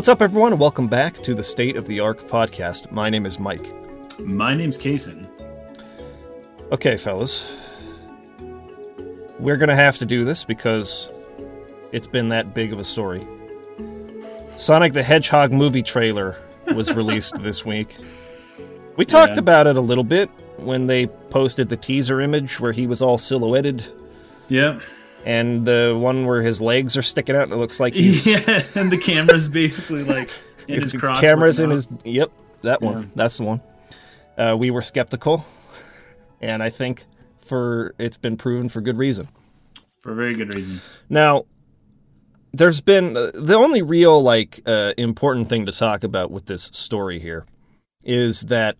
What's up, everyone? Welcome back to the State of the Arc podcast. My name is Mike. My name's Kason. Okay, fellas. We're going to have to do this because it's been that big of a story. Sonic the Hedgehog movie trailer was released this week. We talked Yeah. about it a little bit when they posted the teaser image where he was all silhouetted Yep. And the one where his legs are sticking out and it looks like he's Yeah, and the camera's basically like in his cross. cameras in looking his yep that one that's the one uh, we were skeptical and i think for it's been proven for good reason for a very good reason. now there's been uh, the only real like uh, important thing to talk about with this story here is that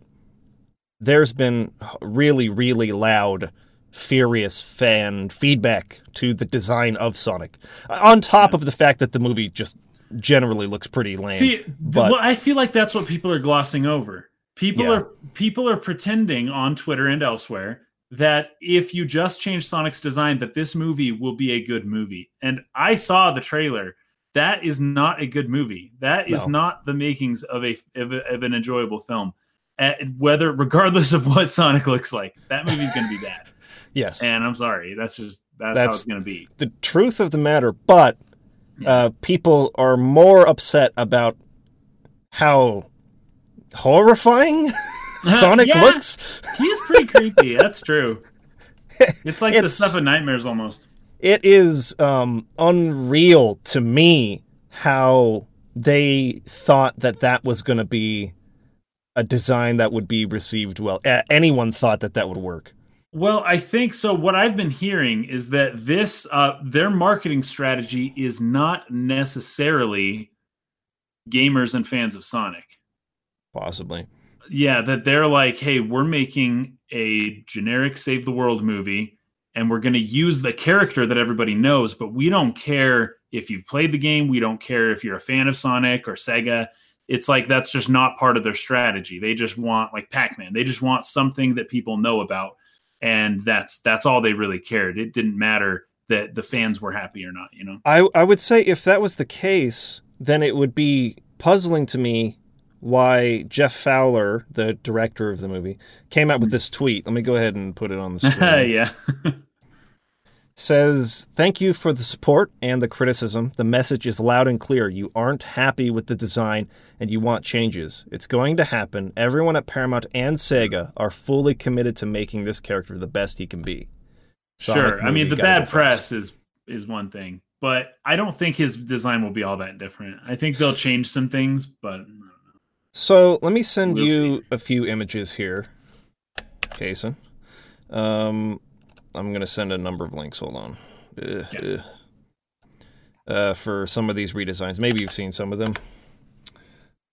there's been really really loud furious fan feedback to the design of sonic on top of the fact that the movie just generally looks pretty lame See, but- well, I feel like that's what people are glossing over. People Yeah. are people are pretending on Twitter and elsewhere that if you just change Sonic's design, that this movie will be a good movie. And I saw the trailer. That is not a good movie. That is No. not the makings of a of, a, of an enjoyable film. Uh, whether regardless of what Sonic looks like, that movie's going to be bad. Yes And I'm sorry, that's just that's, how it's going to be. the truth of the matter, but uh, people are more upset about how horrifying Sonic Yeah. looks. He's pretty creepy. That's true. It's like the It's- stuff of nightmares almost. It is um, unreal to me how they thought that that was going to be a design that would be received well. Anyone thought that that would work. Well, I think so. What I've been hearing is that this, uh, their marketing strategy is not necessarily gamers and fans of Sonic. Possibly. Yeah, that they're like, hey, we're making a generic save the world movie and we're going to use the character that everybody knows, but we don't care if you've played the game. We don't care if you're a fan of Sonic or Sega. It's like that's just not part of their strategy. They just want like Pac-Man. They just want something that people know about and that's that's all they really cared. It didn't matter that the fans were happy or not, you know. I I would say if that was the case, then it would be puzzling to me why Jeff Fowler, the director of the movie, came out with mm-hmm. this tweet. Let me go ahead and put it on the screen. yeah. Says, "Thank you for the support and the criticism. The message is loud and clear. You aren't happy with the design and you want changes. It's going to happen. Everyone at Paramount and Sega are fully committed to making this character the best he can be." Sonic sure. I mean, the bad press is is one thing, but I don't think his design will be all that different. I think they'll change some things, but So let me send We'll you a few images here, Kason. Um, I'm gonna send a number of links. Hold on. Uh, Yeah. uh, uh, for some of these redesigns, maybe you've seen some of them.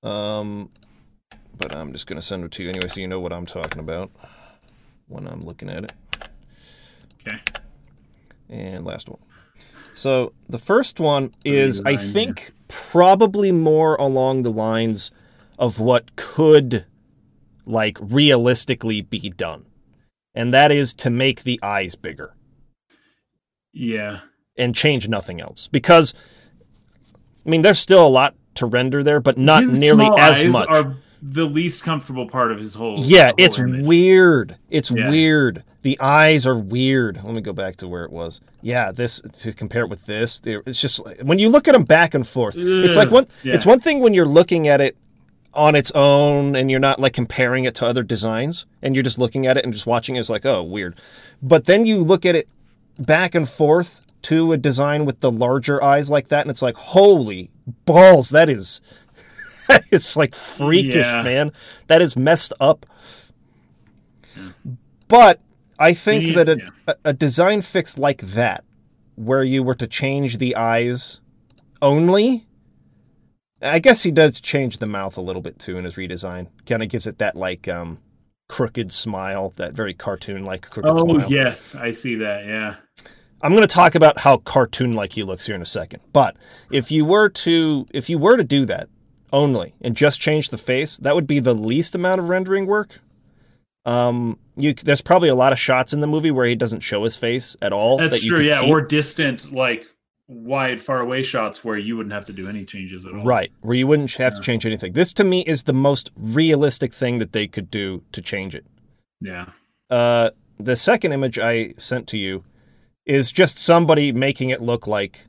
Um, but I'm just gonna send them to you anyway, so you know what I'm talking about when I'm looking at it. okay. And last one. So the first one is, I think, probably more along the lines of what could, like, realistically be done. And that is to make the eyes bigger Yeah. and change nothing else. Because, I mean, there's still a lot to render there, but not His nearly as eyes much. Are the least comfortable part of his whole. Yeah, whole it's image. weird. It's Yeah. weird. The eyes are weird. Let me go back to where it was. Yeah, this to compare it with this, it's just like- when you look at them back and forth. It's like one. yeah. It's one thing when you're looking at it on its own and you're not like comparing it to other designs, and you're just looking at it and just watching it. It's like, oh, weird. But then you look at it back and forth to a design with the larger eyes like that, and it's like, holy balls, that is. It's like freakish, Yeah. man. That is messed up. But I think that a, yeah. a, a design fix like that, where you were to change the eyes only, I guess he does change the mouth a little bit too in his redesign. Kind of gives it that like um, crooked smile, that very cartoon like crooked Oh smile. Oh yes, I see that. Yeah. I'm going to talk about how cartoon like he looks here in a second. But if you were to if you were to do that only and just change the face, that would be the least amount of rendering work. Um, you there's probably a lot of shots in the movie where he doesn't show his face at all. That's that true. Yeah, keep. or distant like wide, far away shots where you wouldn't have to do any changes at all. Right, where you wouldn't have Yeah. to change anything. This to me is the most realistic thing that they could do to change it. Yeah. Uh, the second image I sent to you is just somebody making it look like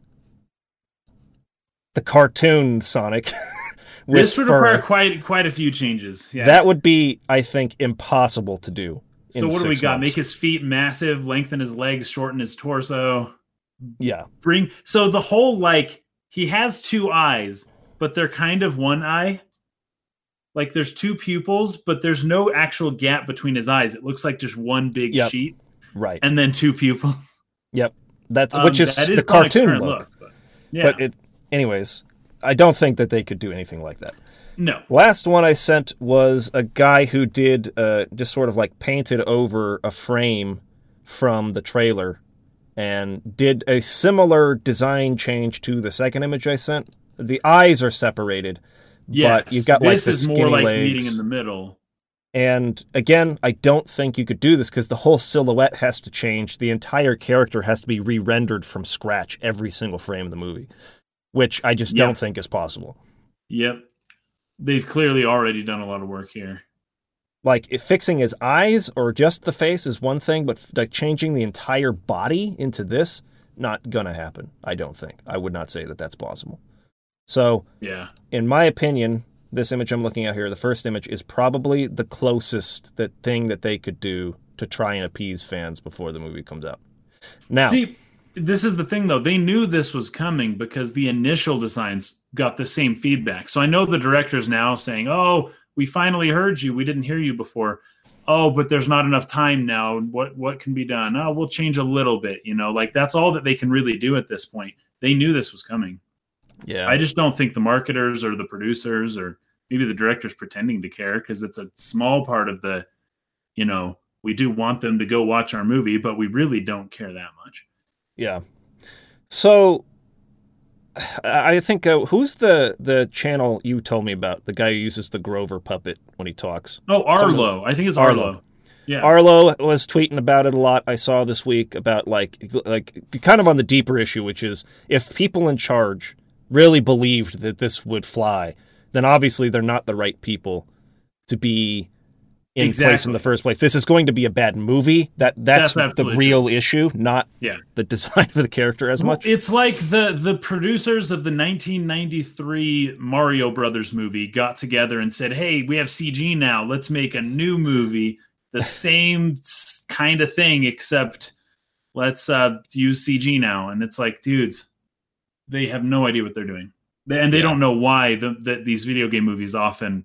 the cartoon Sonic. This would fur. require quite quite a few changes. Yeah. That would be, I think, impossible to do. so what do we got? months. Make his feet massive, lengthen his legs, shorten his torso. Yeah, Bring so the whole like he has two eyes, but they're kind of one eye. Like there's two pupils, but there's no actual gap between his eyes. It looks like just one big Yep. sheet right. and then two pupils. Yep. That's Um, which is that the cartoon current look. but, yeah. But it, anyways, I don't think that they could do anything like that. no. Last one I sent was a guy who did uh, just sort of like painted over a frame from the trailer and did a similar design change to the second image I sent. The eyes are separated, Yes. but you've got like this the is skinny more like legs. meeting in the middle. And again, I don't think you could do this because the whole silhouette has to change. The entire character has to be re rendered from scratch every single frame of the movie, which I just Yeah. don't think is possible. Yep. They've clearly already done a lot of work here. Like if fixing his eyes or just the face is one thing, but like changing the entire body into this, not gonna happen. I don't think. I would not say that that's possible. So, Yeah. in my opinion, this image I'm looking at here, the first image, is probably the closest that thing that they could do to try and appease fans before the movie comes out. Now, See, this is the thing though. They knew this was coming because the initial designs got the same feedback. So I know the director's now saying, "Oh, we finally heard you. We didn't hear you before." Oh, but there's not enough time now. What what can be done? Oh, we'll change a little bit, you know. Like that's all that they can really do at this point. They knew this was coming. yeah, I just don't think the marketers or the producers or maybe the director's pretending to care because it's a small part of the, you know, we do want them to go watch our movie, but we really don't care that much. yeah. So, I think uh, who's the the channel you told me about? The guy who uses the Grover puppet when he talks. Oh, Arlo. I think it's Arlo. Arlo. Yeah. Arlo was tweeting about it a lot. I saw this week about like like kind of on the deeper issue, which is if people in charge really believed that this would fly, then obviously they're not the right people to be in place in the first place. This is going to be a bad movie. That that's, That's the real issue, not Yeah. the design of the character as much. It's like the the producers of the 1993 Mario Brothers movie got together and said, "Hey, we have CG now. Let's make a new movie, the same kind of thing, except let's uh, use CG now." And it's like, dudes, they have no idea what they're doing, and they Yeah. don't know why the, that these video game movies often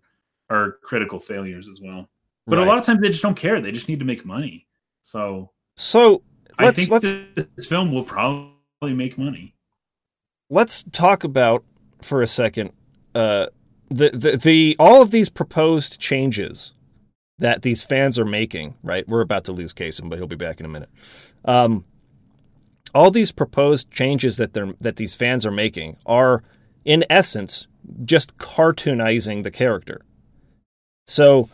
are critical failures as well. But Right. a lot of times they just don't care. They just need to make money. So so I let's think let's this film will probably make money. let's talk about for a second uh, the, the the all of these proposed changes that these fans are making. Right, we're about to lose Kason, but he'll be back in a minute. Um, all these proposed changes that they're that these fans are making are, in essence, just cartoonizing the character. So,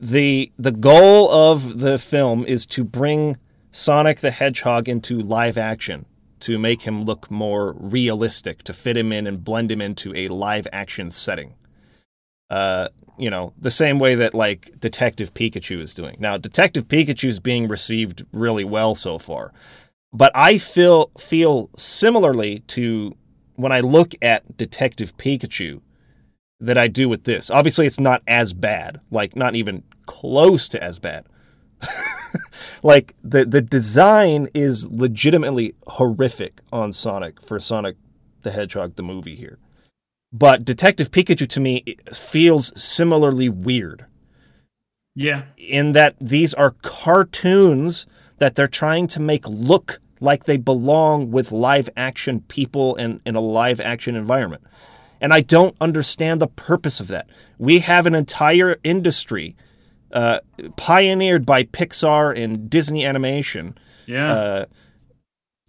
the the goal of the film is to bring Sonic the Hedgehog into live action to make him look more realistic, to fit him in and blend him into a live action setting. Uh, you know, the same way that like Detective Pikachu is doing. Now, Detective Pikachu is being received really well so far. But I feel feel similarly to when I look at Detective Pikachu that I do with this. Obviously, it's not as bad, like not even close to as bad. like the the design is legitimately horrific on Sonic for Sonic the Hedgehog the movie here. But Detective Pikachu to me feels similarly weird Yeah. in that these are cartoons that they're trying to make look like they belong with live action people and in a live action environment. And I don't understand the purpose of that. We have an entire industry uh, pioneered by Pixar and Disney Animation Yeah. uh,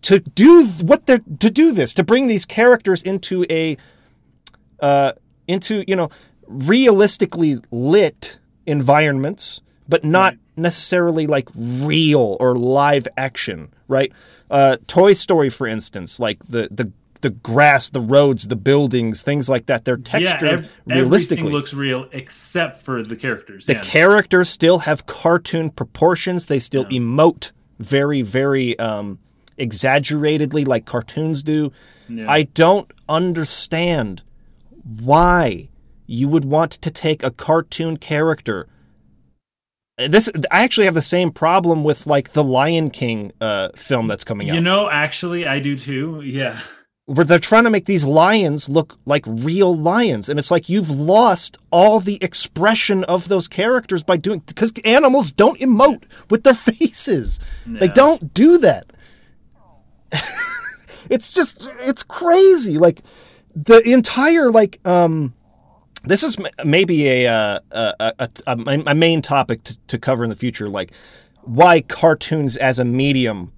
to do what they're to do this to bring these characters into a uh, into you know realistically lit environments, but not necessarily like real or live action, right? Uh, Toy Story, for instance, like the the the grass, the roads, the buildings, things like that. They're textured yeah, ev- realistically. Everything looks real except for the characters. the yeah. characters still have cartoon proportions. They still Yeah. emote very, very um, exaggeratedly, like cartoons do. I don't understand why you would want to take a cartoon character. This I actually have the same problem with like the Lion King uh, film that's coming out. you know, actually, I do too. Yeah. where they're trying to make these lions look like real lions. And it's like you've lost all the expression of those characters by doing because animals don't emote with their faces. They don't do that. It's just it's crazy. Like the entire like um this is maybe a uh, a, a, a, a, a main topic to, to cover in the future like why cartoons as a medium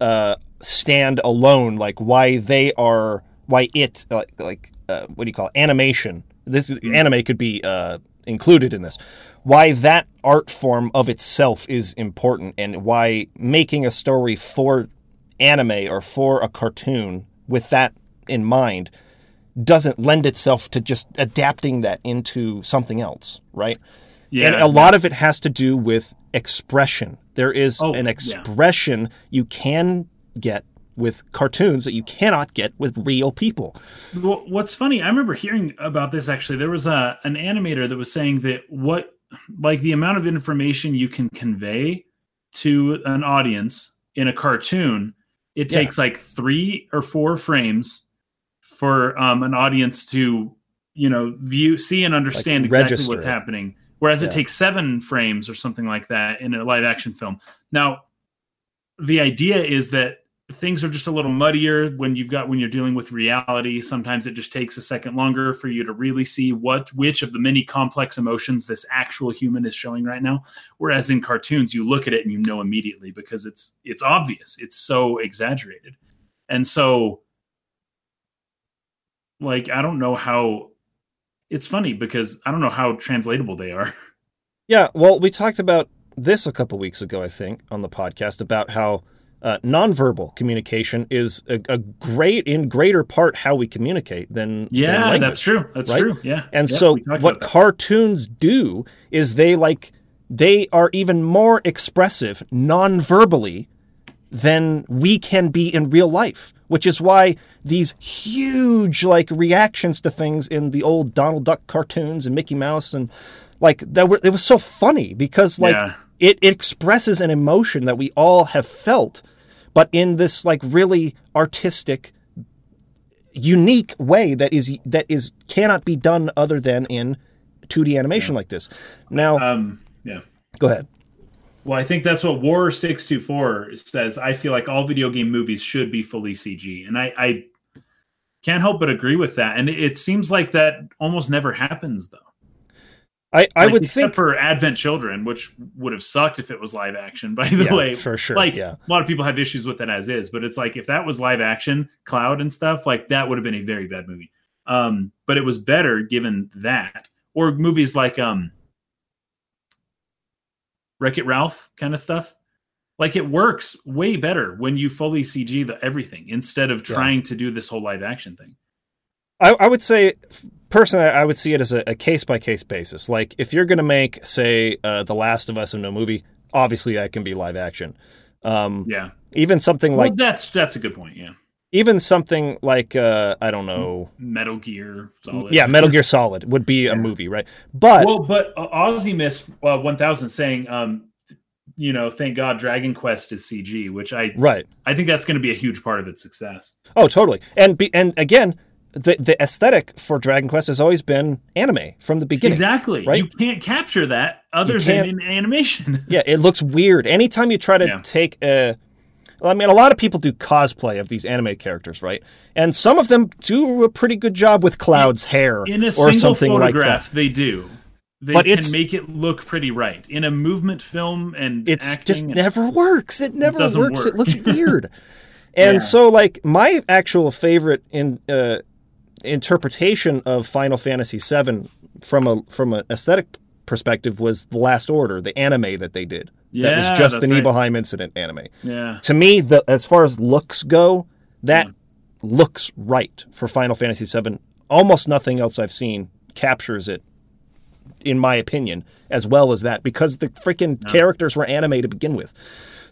uh, stand alone, like why they are, why it, like, like uh, what do you call it, animation. This is- anime could be uh, included in this. Why that art form of itself is important, and why making a story for anime or for a cartoon with that in mind doesn't lend itself to just adapting that into something else, right? Yeah. and a lot of it has to do with expression. There is Oh, an yeah. expression you can get with cartoons that you cannot get with real people. What's funny, I remember hearing about this actually. There was a an animator that was saying that what like the amount of information you can convey to an audience in a cartoon, it Yeah. takes like 3 or 4 frames for um, an audience to, you know, view see and understand exactly register what's it. happening. Whereas Yeah. it takes 7 frames or something like that in a live action film. Now, the idea is that things are just a little muddier when you've got when you're dealing with reality sometimes it just takes a second longer for you to really see what which of the many complex emotions this actual human is showing right now whereas in cartoons you look at it and you know immediately because it's it's obvious it's so exaggerated and so like i don't know how it's funny because i don't know how translatable they are. Yeah, well, we talked about this a couple weeks ago, I think, on the podcast about how uh, nonverbal communication is a, a great, in greater part, how we communicate than than yeah language. that's true. That's right? true. Yeah. And Yeah, so what cartoons do is they like they are even more expressive non-verbally than we can be in real life, which is why these huge like reactions to things in the old Donald Duck cartoons and Mickey Mouse and like that were it was so funny because like Yeah. it, it expresses an emotion that we all have felt, but in this like really artistic unique way that is that is cannot be done other than in 2D animation like this. Now, um yeah go ahead. Well, I think that's what War six two four says. I feel like all video game movies should be fully CG, and I, I can't help but agree with that. And it, it seems like that almost never happens, though. I, I Like, would except think for Advent Children, which would have sucked if it was live action. By the Yeah, way, for sure, Like yeah. a lot of people have issues with that as is, but it's like if that was live action, Cloud and stuff, like that would have been a very bad movie. Um, but it was better given that, or movies like um, Wreck It Ralph kind of stuff. Like it works way better when you fully CG the everything instead of Yeah. trying to do this whole live action thing. I, I would say personally I would see it as a case by case basis. Like if you're going to make say uh, The Last of Us into a movie, obviously that can be live action. Um, Yeah, even something like well, that's that's a good point. Yeah, even something like uh, I don't know. Metal Gear, Solid. Yeah, Metal Gear Solid would be a movie, right? But well, but uh, Miss uh, 1000 saying, um, you know, thank God Dragon Quest is CG, which I right. I think that's going to be a huge part of its success. Oh, totally. And be, and again, the the aesthetic for Dragon Quest has always been anime from the beginning. Exactly. right? You can't capture that other than in animation. Yeah, it looks weird. Anytime you try to Yeah. take a I mean, a lot of people do cosplay of these anime characters, right? And some of them do a pretty good job with Cloud's hair in a or single something like that. they do. They But can make it look pretty right. In a movement film and It's acting, just never works. It never works. It looks weird. and Yeah. so, like, my actual favorite in uh, interpretation of Final Fantasy VII from a from an aesthetic perspective was the Last Order, the anime that they did. That was just the right. Nibelheim incident anime. yeah. To me, the as far as looks go, that hmm. looks right for Final Fantasy VII. Almost nothing else I've seen captures it, in my opinion, as well as that because the freaking no. characters were anime to begin with.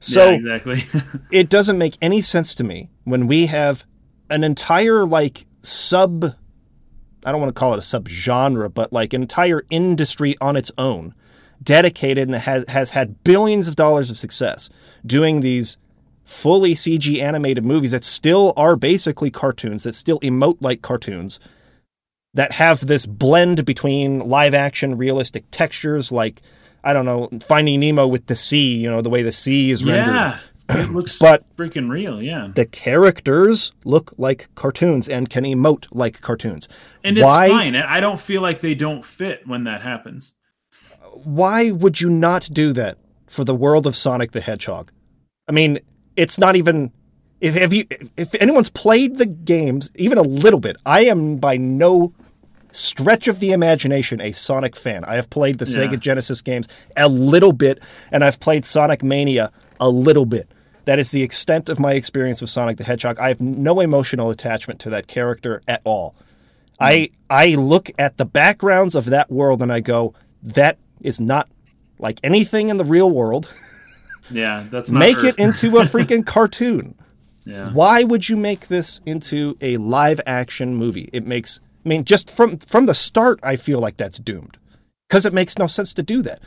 So yeah, exactly. it doesn't make any sense to me when we have an entire like sub I don't want to call it a subgenre, but like an entire industry on its own, dedicated and has has had billions of dollars of success doing these fully CG animated movies that still are basically cartoons, that still emote like cartoons, that have this blend between live action realistic textures like I don't know, Finding Nemo with the sea, you know, the way the sea is yeah. rendered. It looks but freaking real, yeah. The characters look like cartoons and can emote like cartoons. And it's why, fine. I don't feel like they don't fit when that happens. Why would you not do that for the world of Sonic the Hedgehog? I mean, it's not even if have you if anyone's played the games even a little bit, I am by no stretch of the imagination a Sonic fan. I have played the yeah. Sega Genesis games a little bit, and I've played Sonic Mania a little bit. That is the extent of my experience with Sonic the Hedgehog. I have no emotional attachment to that character at all. Mm. I I look at the backgrounds of that world and I go, that is not like anything in the real world. Yeah, that's make Earth. it into a freaking cartoon. Yeah. Why would you make this into a live action movie? It makes I mean, just from from the start, I feel like that's doomed because it makes no sense to do that.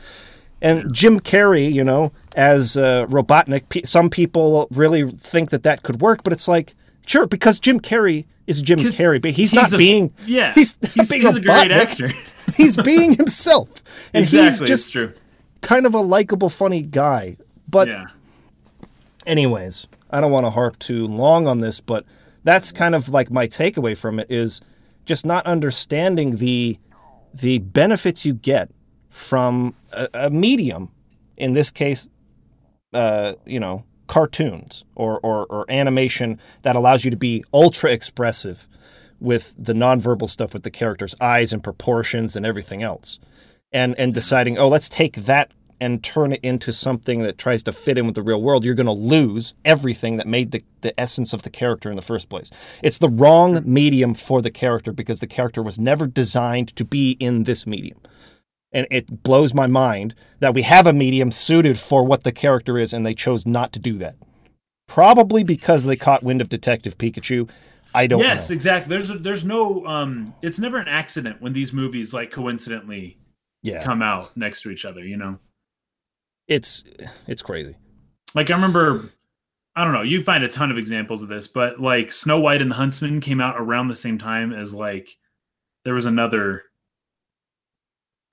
And Jim Carrey, you know, as uh, Robotnik, some people really think that that could work, but it's like, sure, because Jim Carrey is Jim Carrey, but he's, he's not a, being, yeah, he's, he's, being he's a great actor. he's being himself, and exactly, he's just true. kind of a likable, funny guy. But, yeah. anyways, I don't want to harp too long on this, but that's kind of like my takeaway from it is just not understanding the the benefits you get from a, a medium, in this case, uh, you know, cartoons or, or, or animation that allows you to be ultra expressive with the nonverbal stuff with the characters' eyes and proportions and everything else. And and deciding, oh, let's take that and turn it into something that tries to fit in with the real world, you're going to lose everything that made the, the essence of the character in the first place. It's the wrong hmm. medium for the character because the character was never designed to be in this medium. And it blows my mind that we have a medium suited for what the character is, and they chose not to do that. Probably because they caught wind of Detective Pikachu. I don't yes, know. exactly. There's there's no um it's never an accident when these movies like coincidentally yeah. come out next to each other, you know it's it's crazy. Like I remember, I don't know. You find a ton of examples of this, but like Snow White and the Huntsman came out around the same time as like there was another.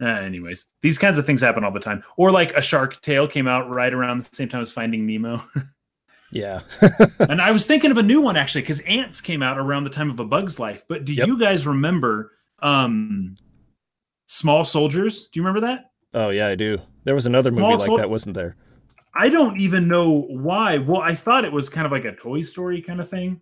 Uh, anyways, these kinds of things happen all the time. Or like a Shark Tale came out right around the same time as Finding Nemo. yeah. and I was thinking of a new one actually because Antz came out around the time of A Bug's Life. But do yep. you guys remember um, Small Soldiers? Do you remember that? Oh yeah, I do. There was another Small movie like that, wasn't there? I don't even know why. Well, I thought it was kind of like a Toy Story kind of thing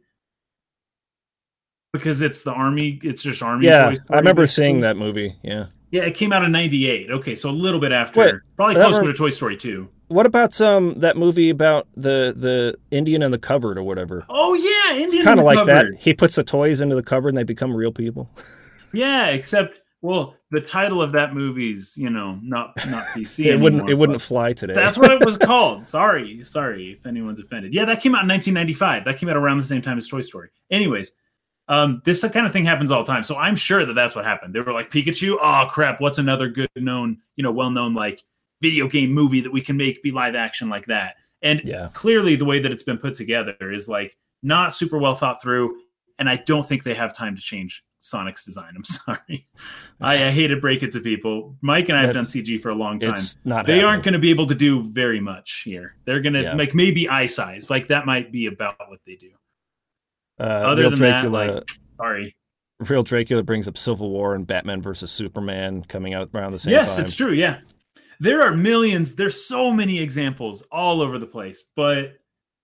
because it's the army. It's just army. Yeah, I remember basically. seeing that movie. Yeah. Yeah, it came out in '98. Okay, so a little bit after, Wait, probably closer to Toy Story 2. What about um that movie about the the Indian in the cupboard or whatever? Oh yeah, Indian it's kind of like cupboard. that. He puts the toys into the cupboard and they become real people. yeah, except well, the title of that movie's, you know, not not PC. it wouldn't it wouldn't fly today. That's what it was called. sorry, sorry if anyone's offended. Yeah, that came out in 1995. That came out around the same time as Toy Story. Anyways, um, this kind of thing happens all the time. So I'm sure that that's what happened. They were like Pikachu. Oh crap! What's another good known, you know, well known like video game movie that we can make be live action like that? And yeah. clearly, the way that it's been put together is like not super well thought through. And I don't think they have time to change Sonic's design. I'm sorry. I, I, hate to break it to people. Mike and I have done CG for a long time. they happening. aren't going to be able to do very much here. They're going to yeah. like maybe eye size. Like that might be about what they do. Uh, Other than Dracula, that, like, sorry. Real Dracula brings up Civil War and Batman versus Superman coming out around the same yes, time. Yes, it's true. Yeah. There are millions. There's so many examples all over the place, but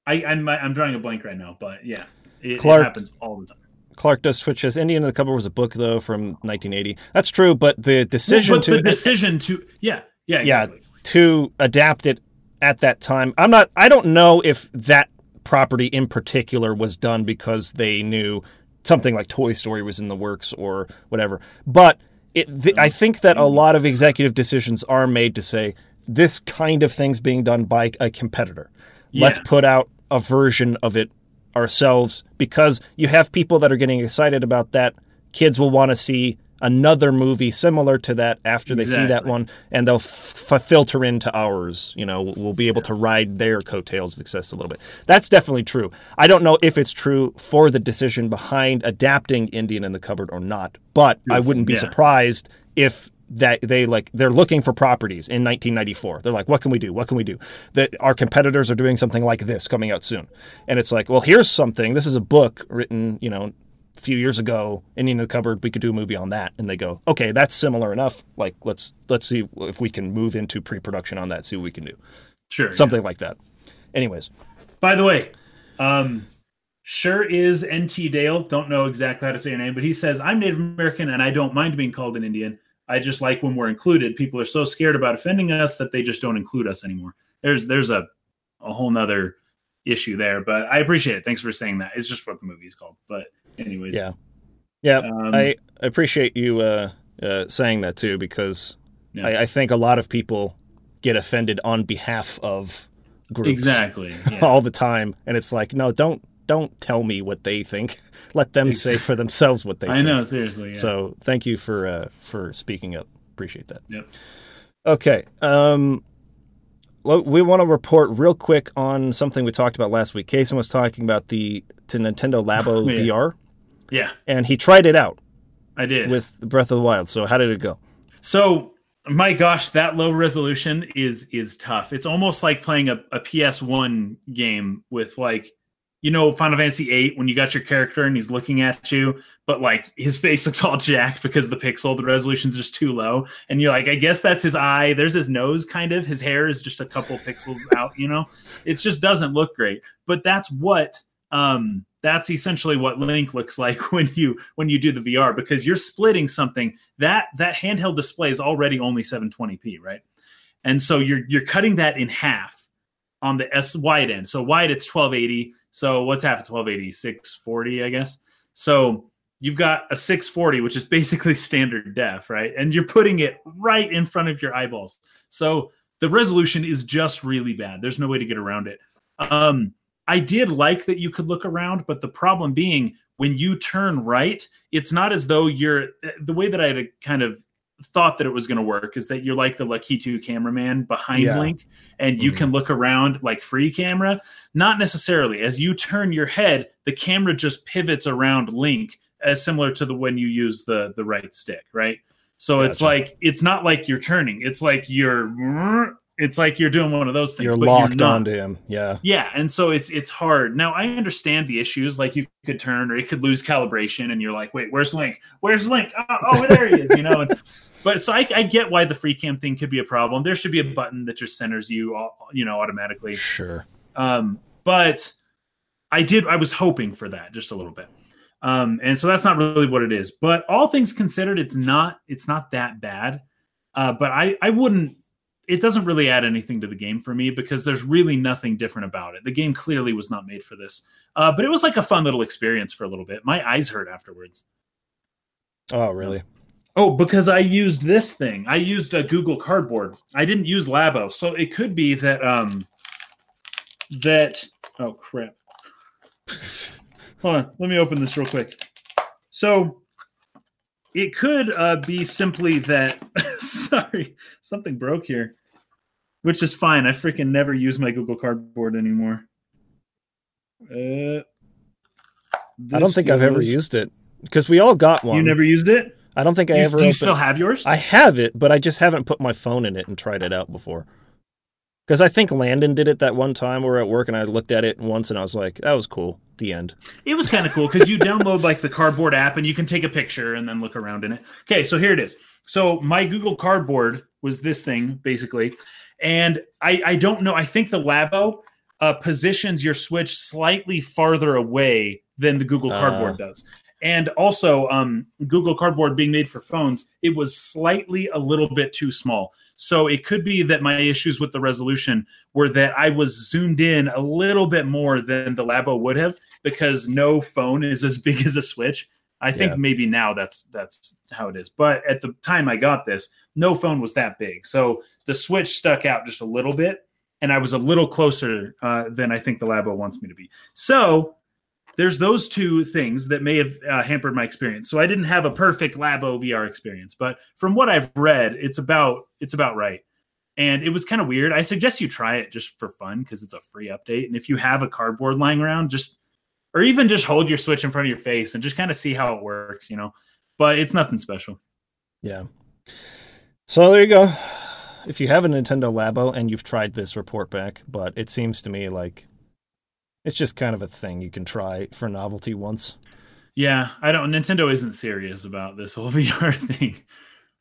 I, I'm I'm drawing a blank right now. But yeah, it, Clark, it happens all the time. Clark does switch as Indian in the Cupboard was a book though from 1980. That's true, but the decision well, but to the decision to yeah yeah exactly. yeah to adapt it at that time. I'm not. I don't know if that property in particular was done because they knew something like Toy Story was in the works or whatever. But it, th- I think that a lot of executive decisions are made to say this kind of thing's being done by a competitor. Let's put out a version of it ourselves because you have people that are getting excited about that. Kids will want to see another movie similar to that after they see that one, and they'll f- f- filter into ours. You know, we'll be able to ride their coattails of success a little bit. That's definitely true. I don't know if it's true for the decision behind adapting Indian in the Cupboard or not, but I wouldn't be Yeah. surprised if that they like they're looking for properties in 1994. They're like, what can we do? What can we do? That our competitors are doing something like this coming out soon, and it's like, well, here's something. This is a book written, you know, a few years ago. Indian in the Cupboard. We could do a movie on that, and they go, okay, that's similar enough. Like, let's let's see if we can move into pre-production on that. See what we can do. Sure. Something like that. Anyways, By the way, um, sure is NT Dale. Don't know exactly how to say your name, but he says, I'm Native American and I don't mind being called an Indian. I just like when we're included. People are so scared about offending us that they just don't include us anymore. There's there's a, a whole nother issue there, but I appreciate it. Thanks for saying that. It's just what the movie's called. But anyways. Yeah. yeah, Um, I appreciate you uh, uh, saying that too because Yeah. I, I think a lot of people get offended on behalf of groups exactly. Yeah. all the time, and it's like, no, don't don't tell me what they think. Let them say for themselves what they I think. know, seriously. Yeah. So thank you for uh, for speaking up. Appreciate that. Yep. Okay. Um, we want to report real quick on something we talked about last week. Kason was talking about the to Nintendo Labo Yeah. VR, yeah, and he tried it out I did. with the Breath of the Wild. So how did it go? So my gosh, that low resolution is is tough. It's almost like playing a, a PS1 game with like, you know, Final Fantasy VIII when you got your character and he's looking at you, but like his face looks all jacked because the pixel, the resolution's just too low. And you're like, I guess that's his eye. There's his nose kind of. His hair is just a couple pixels out, you know? It just doesn't look great. But that's what um that's essentially what link looks like when you when you do the vr because you're splitting something that that handheld display is already only 720p right? And so you're you're cutting that in half on the s wide end. So wide it's 1280 so what's half? Of 1280 640 i guess. So you've got a 640 which is basically standard def right? And you're putting it right in front of your eyeballs. So the resolution is just really bad. There's no way to get around it. Um I did like that you could look around, but the problem being when you turn right, it's not as though you're the way that I had kind of thought that it was going to work is that you're like the Lakitu cameraman behind Yeah. Link and you Mhm. can look around like free camera. Not necessarily. As you turn your head, the camera just pivots around Link as similar to the when you use the the right stick, right? So it's like it's not like you're turning. It's like you're it's like you're doing one of those things. You're but locked not. onto him. Yeah. Yeah, and so it's it's hard. Now I understand the issues, like you could turn or it could lose calibration, and you're like, wait, where's Link? Where's Link? Oh, oh there he is, you know. And- but so I, I get why the free cam thing could be a problem. There should be a button that just centers you, you know, automatically. Sure. Um, but I did. I was hoping for that just a little bit. Um, and so that's not really what it is. But all things considered, it's not. It's not that bad. Uh, but I, I wouldn't. It doesn't really add anything to the game for me because there's really nothing different about it. The game clearly was not made for this. Uh, but it was like a fun little experience for a little bit. My eyes hurt afterwards. Oh, really? Oh, because I used this thing. I used a Google Cardboard. I didn't use Labo, so it could be that um that oh crap. Hold on, let me open this real quick. So it could uh, be simply that sorry, something broke here, which is fine. I freaking never use my Google Cardboard anymore. Uh, I don't think I've ever used it because we all got one. You never used it? I don't think I You- ever. do you opened- still have yours? I have it, but I just haven't put my phone in it and tried it out before. Because I think Landon did it that one time. We were at work and I looked at it once and I was like, "That was cool." The end. It was kind of cool because you download like the cardboard app and you can take a picture and then look around in it. Okay, so here it is. So my Google Cardboard was this thing basically, and I I don't know. I think the Labo uh, positions your Switch slightly farther away than the Google Ah. Cardboard does. And also, um, Google Cardboard being made for phones, it was slightly a little bit too small. So it could be that my issues with the resolution were that I was zoomed in a little bit more than the Labo would have because no phone is as big as a Switch. I think Yeah. maybe now that's that's how it is. But at the time I got this, no phone was that big. So the Switch stuck out just a little bit and I was a little closer uh, than I think the Labo wants me to be. So there's those two things that may have uh, hampered my experience. So I didn't have a perfect Labo VR experience, but from what I've read, it's about it's about right. And it was kind of weird. I suggest you try it just for fun because it's a free update. And if you have a cardboard lying around, just or even just hold your Switch in front of your face and just kind of see how it works, you know. But it's nothing special. Yeah. So there you go. If you have a Nintendo Labo and you've tried this, report back. But it seems to me like it's just kind of a thing you can try for novelty once. Yeah, I don't. Nintendo isn't serious about this whole VR thing.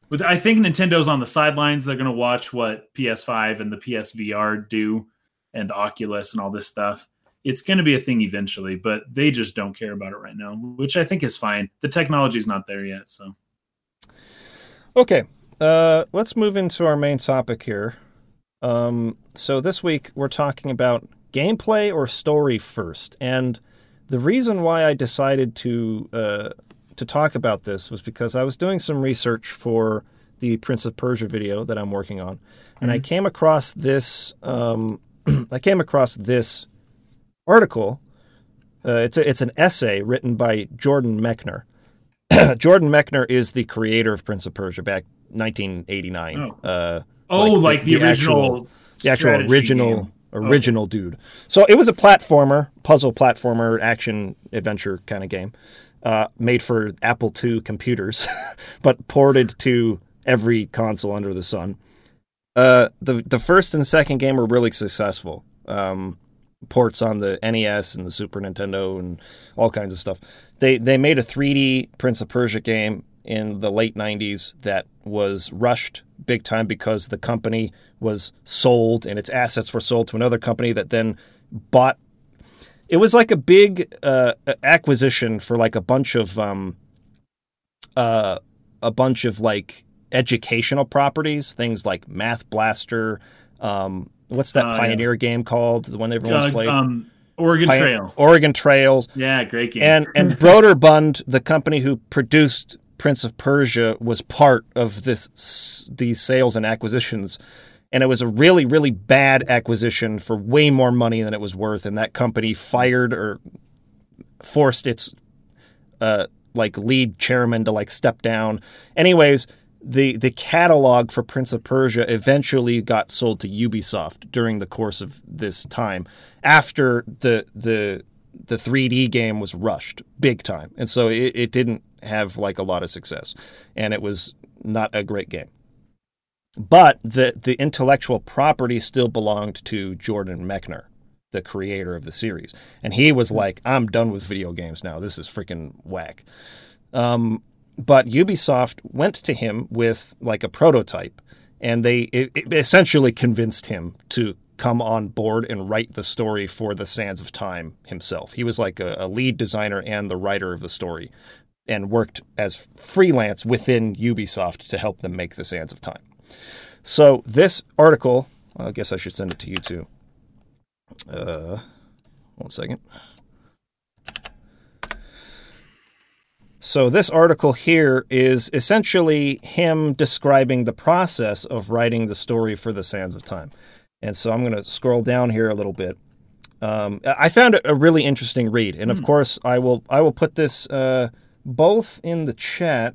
But I think Nintendo's on the sidelines. They're going to watch what PS5 and the PSVR do, and the Oculus and all this stuff. It's going to be a thing eventually, but they just don't care about it right now, which I think is fine. The technology's not there yet, so Okay, uh, let's move into our main topic here. Um, so this week we're talking about gameplay or story first, and the reason why I decided to uh, to talk about this was because I was doing some research for the Prince of Persia video that I'm working on, and I came across this. Um, I came across this article. Uh, it's a, it's an essay written by Jordan Mechner. Jordan Mechner is the creator of Prince of Persia back 1989. Oh. Uh, oh, Like like, the- the, original, the actual original game. original dude. So it was a platformer, puzzle platformer, action adventure kind of game, uh, made for Apple II computers, but ported to every console under the sun. Uh, the the first and second game were really successful. Um, ports on the NES and the Super Nintendo and all kinds of stuff. They they made a 3D Prince of Persia game in the late 90s that was rushed big time because the company was sold and its assets were sold to another company that then bought it was like a big uh, acquisition for like a bunch of um, uh, a bunch of like educational properties, things like Math Blaster. Um, what's that yeah. Pioneer game called? The one everyone's Uh, played. um, Oregon Pio- Trail. Oregon Trails, Yeah, great game. and and Broderbund, the company who produced Prince of Persia, was part of this these sales and acquisitions. And it was a really, really bad acquisition for way more money than it was worth. And that company fired or forced its uh, like lead chairman to like step down. Anyways, the the catalog for Prince of Persia eventually got sold to Ubisoft during the course of this time after the the the 3D game was rushed big time. And so it, it didn't have like a lot of success and it was not a great game. But the the intellectual property still belonged to Jordan Mechner, the creator of the series. And he was like, I'm done with video games now. This is freaking whack. Um, but Ubisoft went to him with like a prototype, and they it, it essentially convinced him to come on board and write the story for the Sands of Time himself. He was like a, a lead designer and the writer of the story, and worked as freelance within Ubisoft to help them make the Sands of Time. So this article, I guess I should send it to you too. Uh, one second. So this article here is essentially him describing the process of writing the story for the Sands of Time. And so I'm going to scroll down here a little bit. Um, I found it a really interesting read, and of course I will I will put this uh, both in the chat,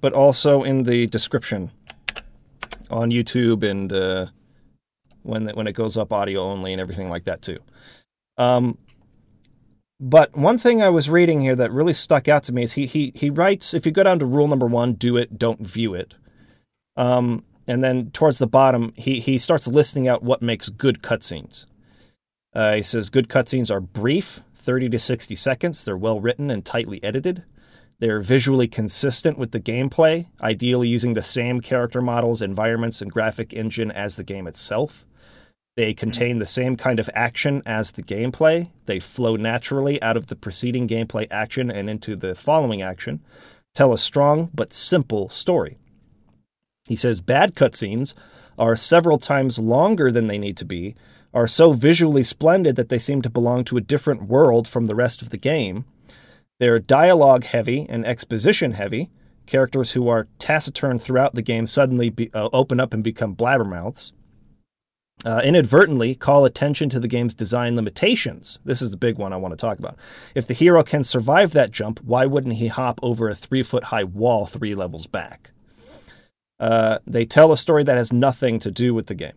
but also in the description on YouTube and uh, when when it goes up audio only and everything like that too. Um, but one thing I was reading here that really stuck out to me is he he he writes if you go down to rule number one, do it, don't view it. Um, and then towards the bottom, he he starts listing out what makes good cutscenes. Uh, he says good cutscenes are brief, thirty to sixty seconds. They're well written and tightly edited. They're visually consistent with the gameplay, ideally using the same character models, environments, and graphic engine as the game itself. They contain the same kind of action as the gameplay. They flow naturally out of the preceding gameplay action and into the following action. Tell a strong but simple story. He says bad cutscenes are several times longer than they need to be, are so visually splendid that they seem to belong to a different world from the rest of the game. They're dialogue heavy and exposition heavy. Characters who are taciturn throughout the game suddenly be, uh, open up and become blabbermouths. Uh, inadvertently call attention to the game's design limitations. This is the big one I want to talk about. If the hero can survive that jump, why wouldn't he hop over a three foot high wall three levels back? Uh, they tell a story that has nothing to do with the game.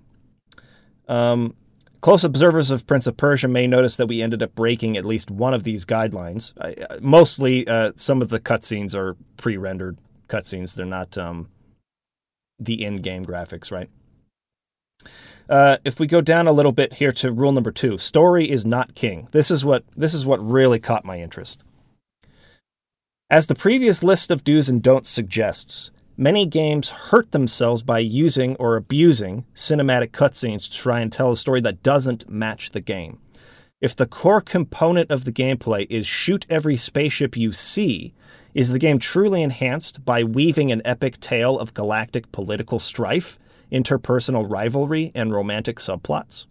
Um, close observers of Prince of Persia may notice that we ended up breaking at least one of these guidelines. Uh, mostly, uh, some of the cutscenes are pre rendered cutscenes, they're not um, the in game graphics, right? Uh, if we go down a little bit here to rule number two, story is not king. This is what this is what really caught my interest. As the previous list of do's and don'ts suggests, many games hurt themselves by using or abusing cinematic cutscenes to try and tell a story that doesn't match the game. If the core component of the gameplay is shoot every spaceship you see, is the game truly enhanced by weaving an epic tale of galactic political strife? Interpersonal rivalry, and romantic subplots.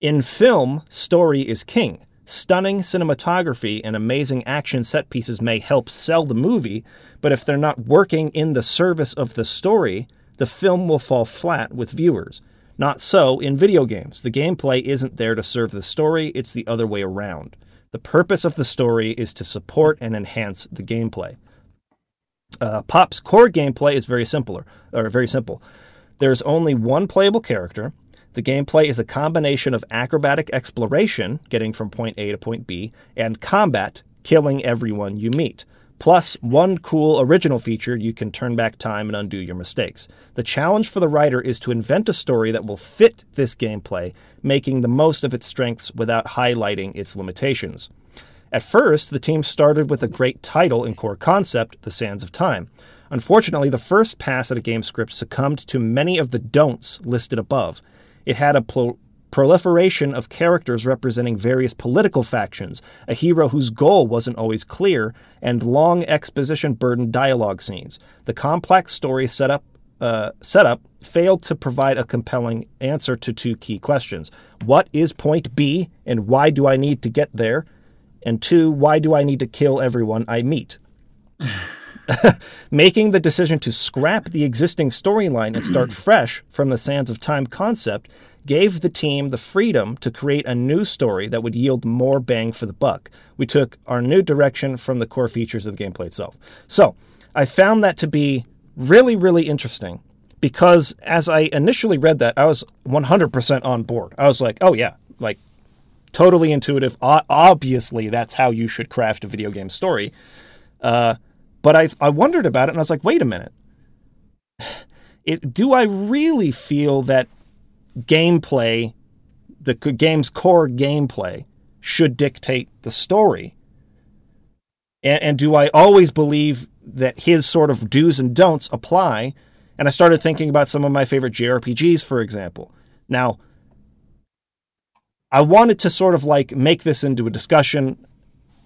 In film, story is king. Stunning cinematography and amazing action set pieces may help sell the movie, but if they're not working in the service of the story, the film will fall flat with viewers. Not so in video games. The gameplay isn't there to serve the story, it's the other way around. The purpose of the story is to support and enhance the gameplay. Uh, Pop's core gameplay is very simpler, or very simple. There's only one playable character. The gameplay is a combination of acrobatic exploration, getting from point A to point B, and combat, killing everyone you meet. Plus, one cool original feature you can turn back time and undo your mistakes. The challenge for the writer is to invent a story that will fit this gameplay, making the most of its strengths without highlighting its limitations. At first, the team started with a great title and core concept, The Sands of Time. Unfortunately, the first pass at a game script succumbed to many of the don'ts listed above. It had a pro- proliferation of characters representing various political factions, a hero whose goal wasn't always clear, and long exposition burdened dialogue scenes. The complex story setup uh, setup failed to provide a compelling answer to two key questions. What is point B, and why do I need to get there? And two, why do I need to kill everyone I meet? Making the decision to scrap the existing storyline and start fresh from the Sands of Time concept gave the team the freedom to create a new story that would yield more bang for the buck. We took our new direction from the core features of the gameplay itself. So, I found that to be really, really interesting because as I initially read that, I was 100% on board. I was like, oh, yeah, like totally intuitive. obviously, that's how you should craft a video game story. Uh, but I I wondered about it and I was like, wait a minute. It, do I really feel that gameplay, the game's core gameplay, should dictate the story? And, and do I always believe that his sort of do's and don'ts apply? And I started thinking about some of my favorite JRPGs, for example. Now, I wanted to sort of like make this into a discussion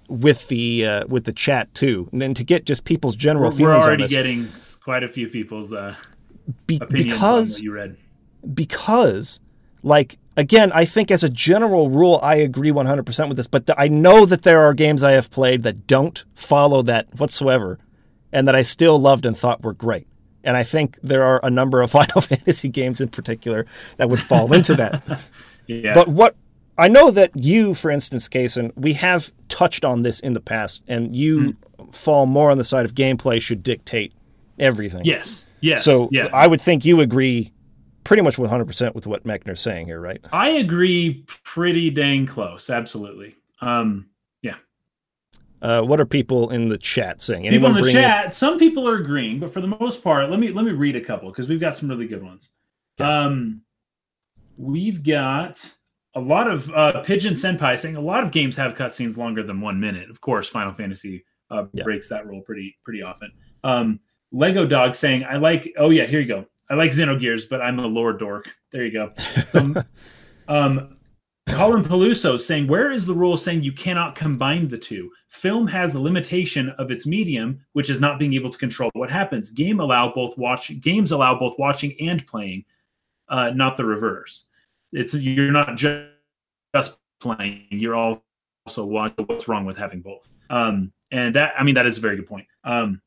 with the uh, with the chat too, and then to get just people's general we're, feelings. We're already getting quite a few people's uh, Be- opinions because you read. because like again, I think as a general rule, I agree 100% with this, but th- I know that there are games I have played that don't follow that whatsoever and that I still loved and thought were great. And I think there are a number of Final Fantasy games in particular that would fall into that. Yeah. But what I know that you, for instance, Kason, we have touched on this in the past, and you Mm. fall more on the side of gameplay should dictate everything. yes. Yes. So yeah. I would think you agree pretty much 100% with what Mechner's saying here, right? I agree pretty dang close. Absolutely. Um, yeah. Uh, what are people in the chat saying? people in the chat, some people are agreeing, but for the most part, let me let me read a couple because we've got some really good ones. Um, we've got a lot of uh, Pigeon Senpai saying a lot of games have cutscenes longer than one minute. Of course, Final Fantasy uh, Yeah. breaks that rule pretty pretty often. Um, Lego Dog saying I like. Oh yeah, here you go. I like Xenogears, but I'm a lore dork. There you go. Um, um, Colin Peluso saying, Where is the rule saying you cannot combine the two? Film has a limitation of its medium, which is not being able to control what happens. Game allow both watch games allow both watching and playing. uh, not the reverse. It's you're not just just playing; you're also watching what's wrong with having both. Um, and that, I mean, that is a very good point. Um,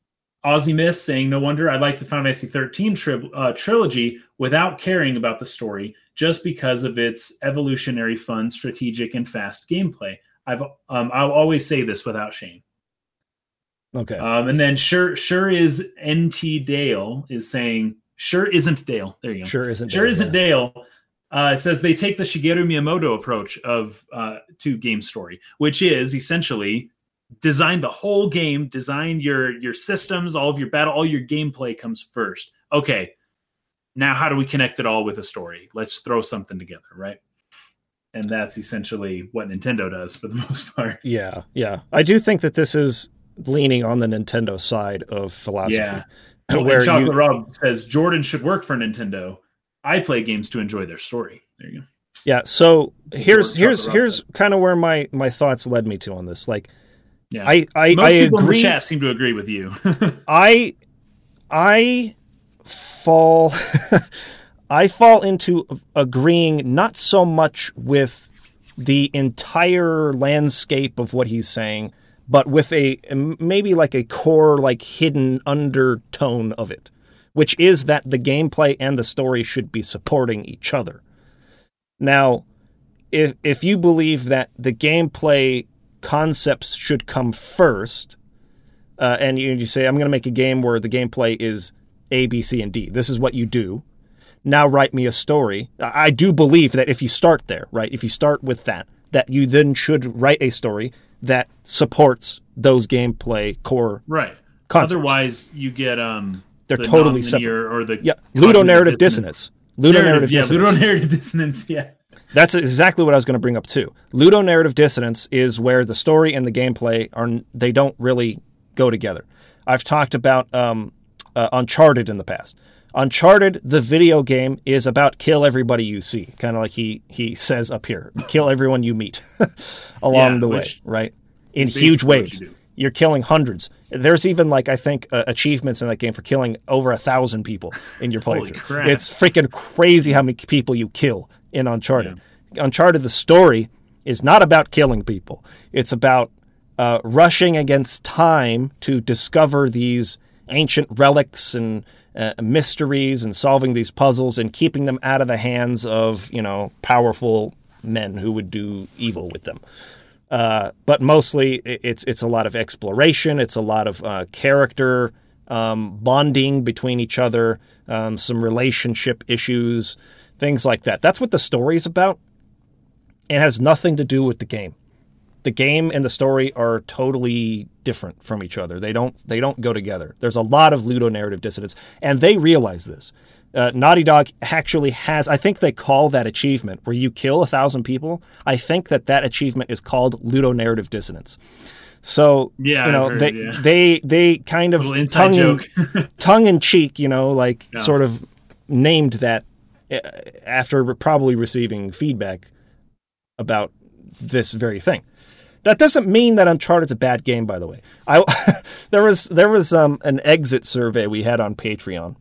Aussie Miss saying, "No wonder I like the Final Fantasy 13 tri- uh, trilogy without caring about the story, just because of its evolutionary, fun, strategic, and fast gameplay." I've um, I'll always say this without shame. Okay. Um, and then sure, sure is NT Dale is saying, "Sure isn't Dale." There you go. Sure isn't. Sure Dale, isn't yeah. Dale. Uh, it says they take the Shigeru Miyamoto approach of uh, to game story, which is essentially design the whole game, design your your systems, all of your battle, all your gameplay comes first. Okay, now how do we connect it all with a story? Let's throw something together, right? And that's essentially what Nintendo does for the most part. Yeah, yeah. I do think that this is leaning on the Nintendo side of philosophy. Yeah. Well, where Chocolate you, Rob says Jordan should work for Nintendo. I play games to enjoy their story. There you go. yeah. So here's here's here's kind of where my my thoughts led me to on this. Like, Yeah. I I, Most I people in the chat seem to agree with you. I I fall I fall into agreeing not so much with the entire landscape of what he's saying, but with a maybe like a core like hidden undertone of it, which is that the gameplay and the story should be supporting each other. Now, if if you believe that the gameplay concepts should come first, uh, and you, you say, I'm going to make a game where the gameplay is A, B, C, and D. This is what you do. Now write me a story. I do believe that if you start there, right, if you start with that, that you then should write a story that supports those gameplay core. right. Concepts. Otherwise, you get um They're the totally nonlinear or the Yeah, ludonarrative dissonance. Ludonarrative Narrative, yeah, dissonance. ludonarrative dissonance. Yeah. That's exactly what I was going to bring up too. Ludonarrative dissonance is where the story and the gameplay are they don't really go together. I've talked about um, uh, Uncharted in the past. Uncharted, the video game, is about kill everybody you see, kind of like he he says up here, kill everyone you meet along Yeah, the way, right? In huge waves. You're killing hundreds. There's even like I think uh, achievements in that game for killing over a thousand people in your playthrough. It's freaking crazy how many people you kill in Uncharted. Uncharted, the story is not about killing people. It's about uh, rushing against time to discover these ancient relics and uh, mysteries and solving these puzzles and keeping them out of the hands of you know powerful men who would do evil with them. Uh, but mostly it's it's a lot of exploration. It's a lot of uh, character um, bonding between each other, um, some relationship issues, things like that. That's what the story's about. It has nothing to do with the game. The game and the story are totally different from each other. They don't they don't go together. There's a lot of ludonarrative dissonance, and they realize this. Uh, Naughty Dog actually has. I think they call that achievement where you kill a thousand people. I think that that achievement is called ludonarrative dissonance. So Yeah, you know heard, they yeah. they they kind of tongue in, tongue in cheek, you know, like Yeah. sort of named that uh, after probably receiving feedback about this very thing. That doesn't mean that Uncharted's a bad game, by the way. I there was there was um, an exit survey we had on Patreon.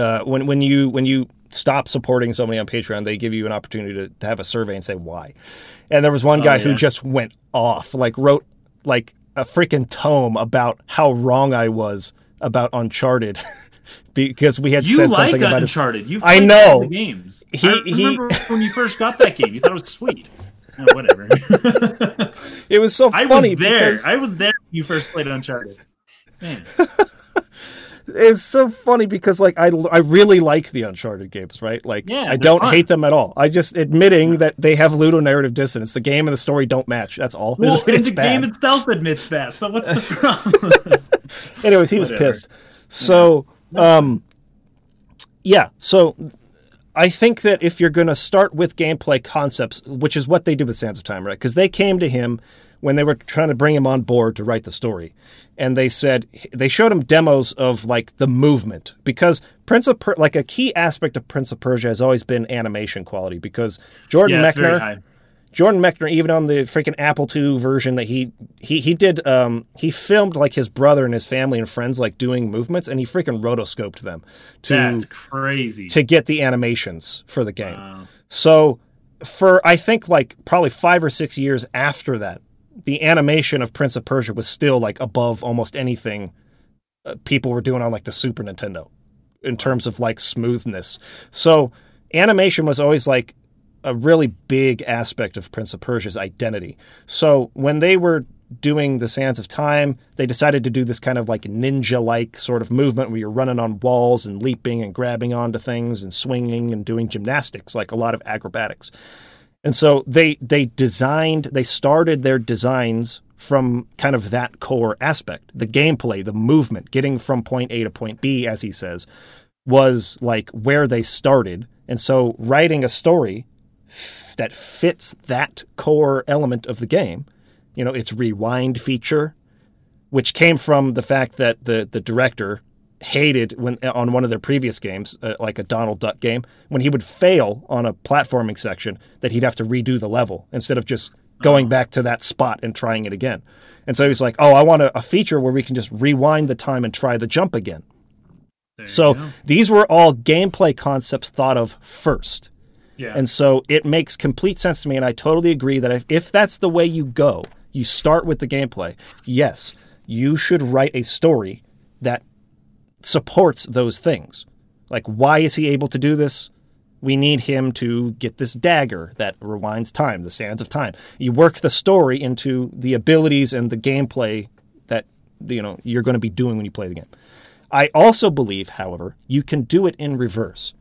Uh, when when you when you stop supporting somebody on Patreon, they give you an opportunity to, to have a survey and say why. And there was one guy who yeah. just went off, like wrote like a freaking tome about how wrong I was about Uncharted because we had You said like something about his Uncharted. You've I know. the games. He- I he- when you first got that game. You thought it was sweet. Oh, whatever. It was so I was funny there. because I was there when you first played Uncharted. Man, it's so funny because like I, I really like the Uncharted games, right? Like Yeah, I don't fun. hate them at all. I just admitting that they have ludonarrative dissonance. The game and the story don't match. That's all. well, it's and it's the bad. game itself admits that. So what's the problem? Anyways, he was Whatever. pissed. So, um, yeah. So, I think that if you're going to start with gameplay concepts, which is what they did with Sands of Time, right? Because they came to him when they were trying to bring him on board to write the story, and they said they showed him demos of like the movement because Prince of per- like a key aspect of Prince of Persia has always been animation quality because Jordan yeah, Mechner. Jordan Mechner, even on the freaking Apple II version that he he he did, um, he filmed like his brother and his family and friends like doing movements, and he freaking rotoscoped them to That's crazy. to get the animations for the game. Wow. So for I think like probably five or six years after that, the animation of Prince of Persia was still like above almost anything uh, people were doing on like the Super Nintendo in terms of like smoothness. So animation was always like a really big aspect of Prince of Persia's identity. So when they were doing the Sands of Time, they decided to do this kind of like ninja like sort of movement where you're running on walls and leaping and grabbing onto things and swinging and doing gymnastics, like a lot of acrobatics. And so they they designed they started their designs from kind of that core aspect. The gameplay, the movement, getting from point A to point B as he says, was like where they started. And so writing a story f- that fits that core element of the game, you know, its rewind feature, which came from the fact that the the director hated when on one of their previous games, uh, like a Donald Duck game, when he would fail on a platforming section, that he'd have to redo the level instead of just going back to that spot and trying it again. And so he's like, "Oh, I want a, a feature where we can just rewind the time and try the jump again." There So these were all gameplay concepts thought of first. yeah. And so it makes complete sense to me. And I totally agree that if, if that's the way you go, you start with the gameplay. Yes, you should write a story that supports those things. Like, why is he able to do this? We need him to get this dagger that rewinds time, the sands of time. You work the story into the abilities and the gameplay that you know you're going to be doing when you play the game. I also believe, however, you can do it in reverse.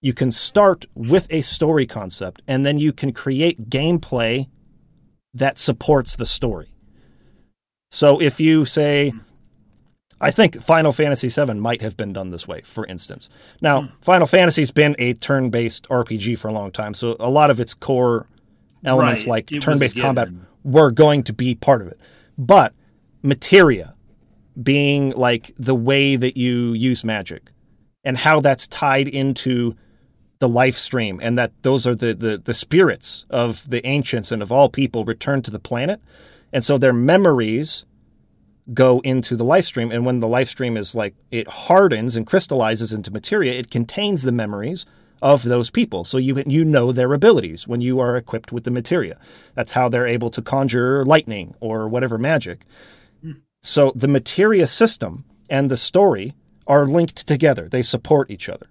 You can start with a story concept and then you can create gameplay that supports the story. So if you say, I think Final Fantasy VII might have been done this way, for instance. Now, hmm. Final Fantasy's been a turn based RPG for a long time, so a lot of its core elements Right. like It was a turn based combat were going to be part of it. But materia being like the way that you use magic and how that's tied into the life stream and that those are the, the, the spirits of the ancients and of all people returned to the planet. And so their memories go into the life stream. And when the life stream is like, it hardens and crystallizes into materia, it contains the memories of those people. So you, you know their abilities when you are equipped with the materia. That's how they're able to conjure lightning or whatever magic. Hmm. So the materia system and the story are linked together. They support each other.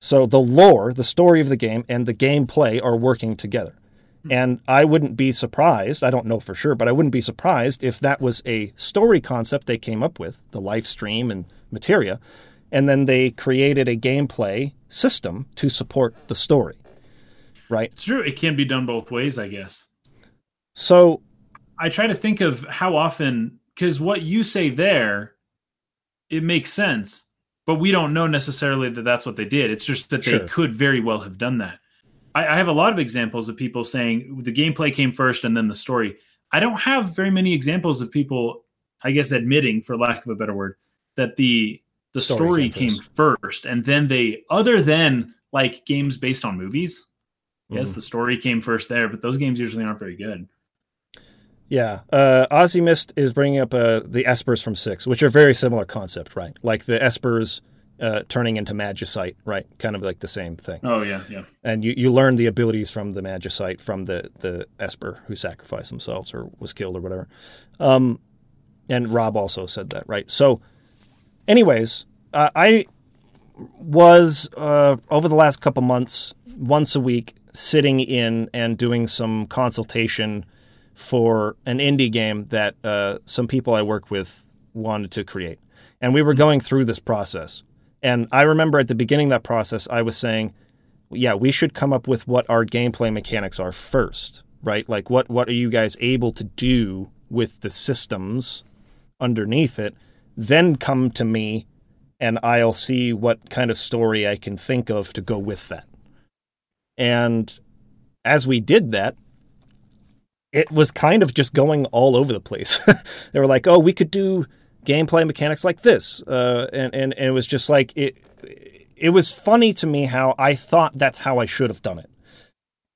So the lore, the story of the game, and the gameplay are working together. Hmm. And I wouldn't be surprised, I don't know for sure, but I wouldn't be surprised if that was a story concept they came up with, the live stream and materia, and then they created a gameplay system to support the story. Right? it's true. It can be done both ways, I guess. So I try to think of how often, because what you say there, it makes sense, but we don't know necessarily that that's what they did. It's just that they could very well have done that. I, I have a lot of examples of people saying the gameplay came first and then the story. I don't have very many examples of people, I guess, admitting, for lack of a better word, that the the Story story, came first and then they, other than like games based on movies. Yes, Mhm. the story came first there, but those games usually aren't very good. Yeah, uh, Ozzy Mist is bringing up uh, the Espers from Six, which are very similar concept, right? Like the Espers uh, turning into Magicite, right? Kind of like the same thing. Oh yeah, yeah. And you, you learn the abilities from the Magicite from the the Esper who sacrificed themselves or was killed or whatever. Um, and Rob also said that, right? So, anyways, uh, I was uh, over the last couple months, once a week, sitting in and doing some consultation for an indie game that uh, some people I work with wanted to create. And we were going through this process. And I remember at the beginning of that process, I was saying, yeah, we should come up with what our gameplay mechanics are first, right? Like, what, what are you guys able to do with the systems underneath it? Then come to me and I'll see what kind of story I can think of to go with that. And as we did that, it was kind of just going all over the place. they were like, "Oh, we could do gameplay mechanics like this," uh, and, and and it was just like it. It was funny to me how I thought that's how I should have done it,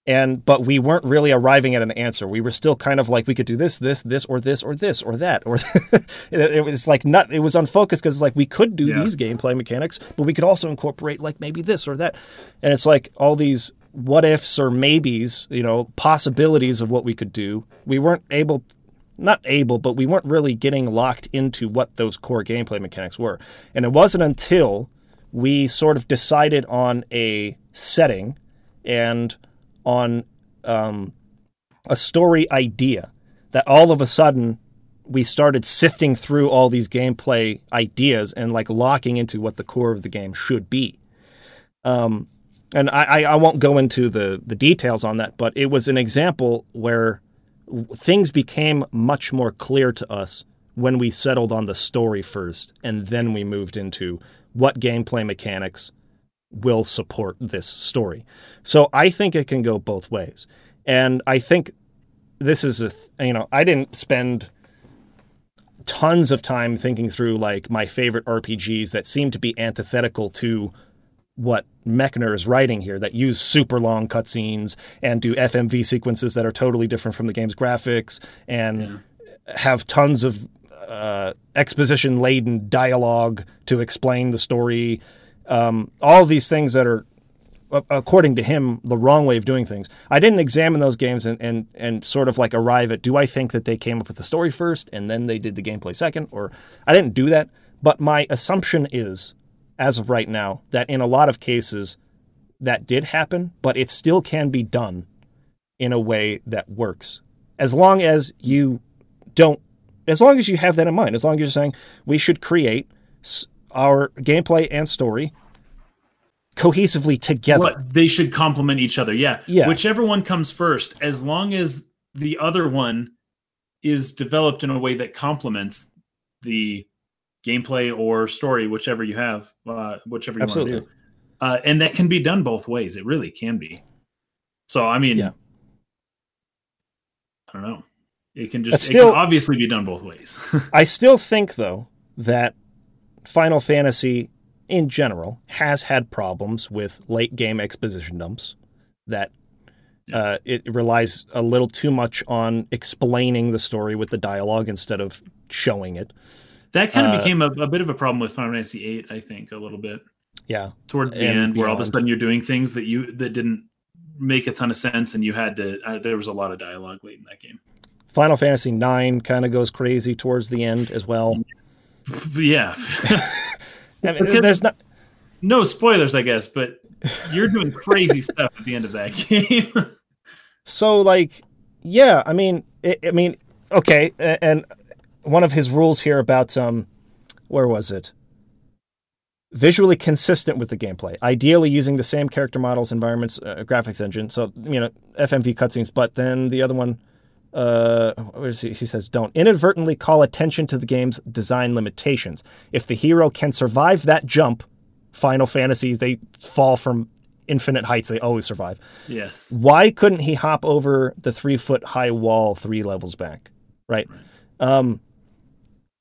and but we weren't really arriving at an answer. We were still kind of like we could do this, this, this, or this, or this, or that, or it, was like not. It was unfocused because like we could do yeah. these gameplay mechanics, but we could also incorporate like maybe this or that, and it's like all these what ifs or maybes, you know, possibilities of what we could do. We weren't able. Not able, but we weren't really getting locked into what those core gameplay mechanics were. And it wasn't until we sort of decided on a setting and on um, a story idea that all of a sudden we started sifting through all these gameplay ideas and like locking into what the core of the game should be. Um, and I, I won't go into the, the details on that, but it was an example where things became much more clear to us when we settled on the story first, and then we moved into what gameplay mechanics will support this story. So I think it can go both ways. And I think this is a, you know, I didn't spend tons of time thinking through like my favorite RPGs that seem to be antithetical to what Mechner is writing here that use super long cutscenes and do FMV sequences that are totally different from the game's graphics and yeah. have tons of uh, exposition laden dialogue to explain the story. Um, all these things that are according to him the wrong way of doing things. I didn't examine those games and, and and sort of like arrive at do i think that they came up with the story first and then they did the gameplay second? Or i didn't do that. But my assumption is as of right now that in a lot of cases that did happen but it still can be done in a way that works as long as you don't as long as you have that in mind as long as you're saying we should create our gameplay and story cohesively together. What, they should complement each other. Yeah. Yeah. Whichever one comes first, as long as the other one is developed in a way that complements the gameplay or story, whichever you have, uh, whichever you Absolutely. want to do. Uh, and that can be done both ways. It really can be. So, I mean, yeah. I don't know. It can just still, it can obviously be done both ways. I still think though that Final Fantasy in general has had problems with late game exposition dumps that uh, it relies a little too much on explaining the story with the dialogue instead of showing it. That kind of uh, became a, a, bit of a problem with Final Fantasy VIII, I think, a little bit. Yeah, towards the and end, where all of a sudden you're doing things that you that didn't make a ton of sense, and you had to. Uh, there was a lot of dialogue late in that game. Final Fantasy IX kind of goes crazy towards the end as well. Yeah. I mean, there's not no spoilers, I guess, but you're doing crazy stuff at the end of that game. so, like, yeah, I mean, it, I mean, okay, and one of his rules here about um, where was it? Visually consistent with the gameplay, ideally using the same character models, environments, uh, graphics engine. So you know, FMV cutscenes, but then the other one uh, he? he says, don't inadvertently call attention to the game's design limitations. If the hero can survive that jump, Final Fantasies, they fall from infinite heights. They always survive. Yes. Why couldn't he hop over the three foot high wall three levels back? Right. right. Um,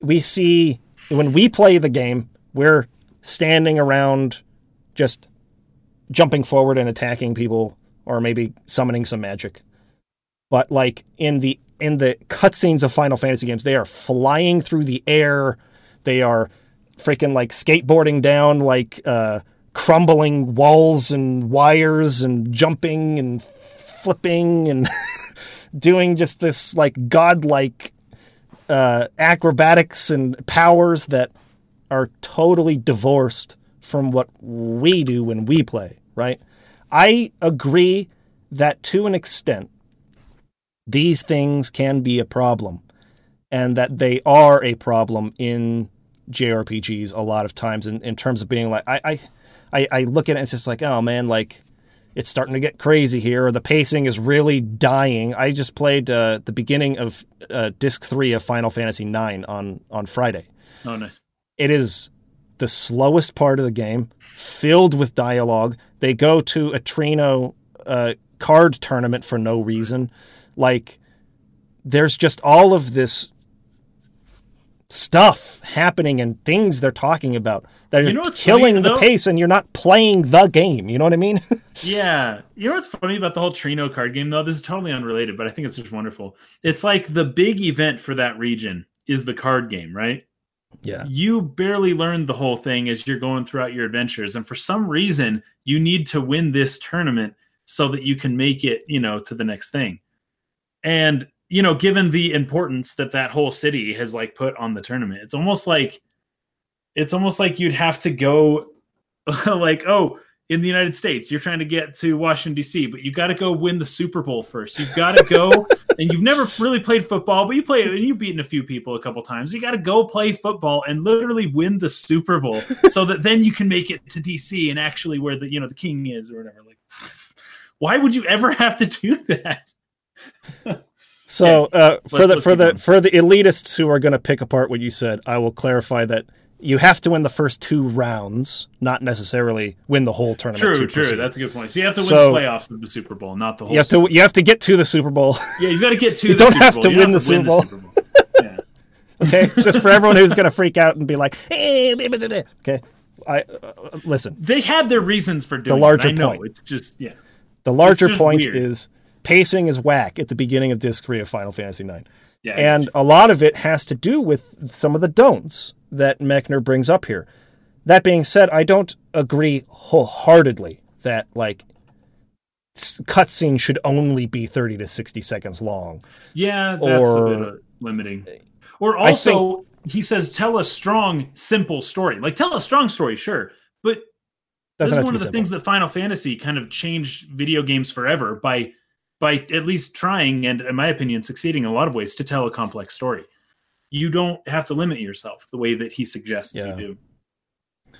we see when we play the game, we're standing around just jumping forward and attacking people or maybe summoning some magic but like in the in the cutscenes of Final Fantasy games, they are flying through the air. They are freaking like skateboarding down like uh, crumbling walls and wires and jumping and flipping and doing just this like godlike uh, acrobatics and powers that are totally divorced from what we do when we play, right? I agree that to an extent, these things can be a problem and that they are a problem in JRPGs a lot of times in, in terms of being like I, I I look at it and it's just like, oh man, like it's starting to get crazy here, or the pacing is really dying. I just played uh, the beginning of uh, disc three of Final Fantasy IX on on Friday. Oh, nice! It is the slowest part of the game, filled with dialogue. They go to a Treno uh, card tournament for no reason. Like there's just all of this stuff happening and things they're talking about that You know what's killing funny, the though? pace and you're not playing the game. You know what I mean? Yeah. You know what's funny about the whole Treno card game, though? This is totally unrelated, but I think it's just wonderful. It's like the big event for that region is the card game, right? yeah. You barely learn the whole thing as you're going throughout your adventures. And for some reason, you need to win this tournament so that you can make it, you know, to the next thing. And, you know, given the importance that that whole city has like put on the tournament, it's almost like, it's almost like you'd have to go like, oh, in the United States, you're trying to get to Washington D.C., but you got to go win the Super Bowl first. You've got to go, and you've never really played football, but you play and you've beaten a few people a couple times. You got to go play football and literally win the Super Bowl, so that then you can make it to D.C. and actually where the you know the king is or whatever. Like, why would you ever have to do that? So uh, for the for the for the elitists who are going to pick apart what you said, I will clarify that you have to win the first two rounds, not necessarily win the whole tournament. True, to true. proceed. That's a good point. So you have to win So- the playoffs of the Super Bowl, not the whole. you have to you have to get to the Super Bowl. yeah, you got to get to. You the don't Super have Bowl. to You win don't the have to Super Bowl. Super Bowl. Yeah. Okay, just for everyone who's going to freak out and be like, "Eh, blah, blah, blah, blah." okay, I uh, uh, listen. They had their reasons for doing the larger it. I know point. it's just yeah. The larger point weird. is pacing is whack at the beginning of Disc Three of Final Fantasy IX. Yeah, and a lot of it has to do with some of the don'ts that Mechner brings up here. That being said, I don't agree wholeheartedly that like cutscene should only be 30 to 60 seconds long. Yeah, that's Or- a bit limiting. Or also, he says, tell a strong, simple story. Like, tell a strong story, sure. But this is one of the simple. things that Final Fantasy kind of changed video games forever by by at least trying and, in my opinion, succeeding in a lot of ways to tell a complex story. You don't have to limit yourself the way that he suggests Yeah. you do.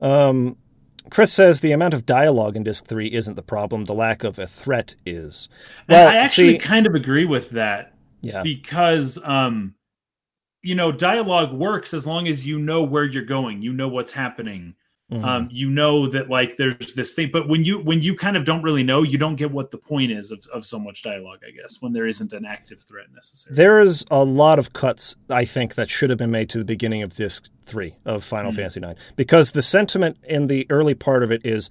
Um, Chris says the amount of dialogue in Disc 3 isn't the problem, the lack of a threat is. Well, I actually see- kind of agree with that Yeah. because um you know dialogue works as long as you know where you're going you know what's happening Mhm. um you know that like there's this thing but when you when you kind of don't really know you don't get what the point is of, of so much dialogue i guess when there isn't an active threat necessarily There is a lot of cuts I think that should have been made to the beginning of disc three of Final Mhm. Fantasy IX because the sentiment in the early part of it is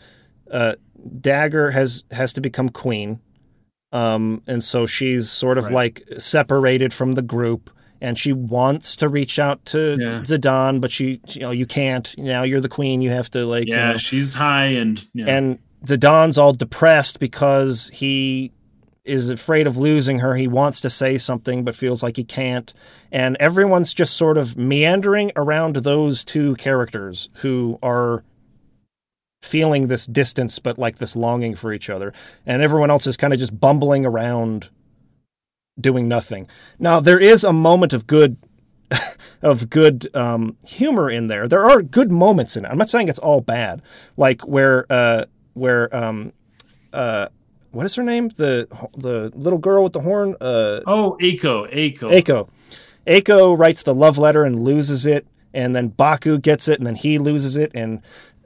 uh, Dagger has has to become queen, um, and so she's sort of Right. like separated from the group, and she wants to reach out to Yeah. Zidane, but she you know you can't. Now you're the queen, you have to like you yeah know, she's high and yeah. and Zidane's all depressed because he is afraid of losing her. He wants to say something but feels like he can't. And everyone's just sort of meandering around those two characters who are feeling this distance but like this longing for each other. And everyone else is kind of just bumbling around doing nothing. Now there is a moment of good of good um, humor in there. There are good moments in it. I'm not saying it's all bad. Like where uh, where um, uh, what is her name? The the little girl with the horn. Uh, oh Eiko Eiko Eiko. Eiko writes the love letter and loses it, and then Baku gets it, and then he loses it, and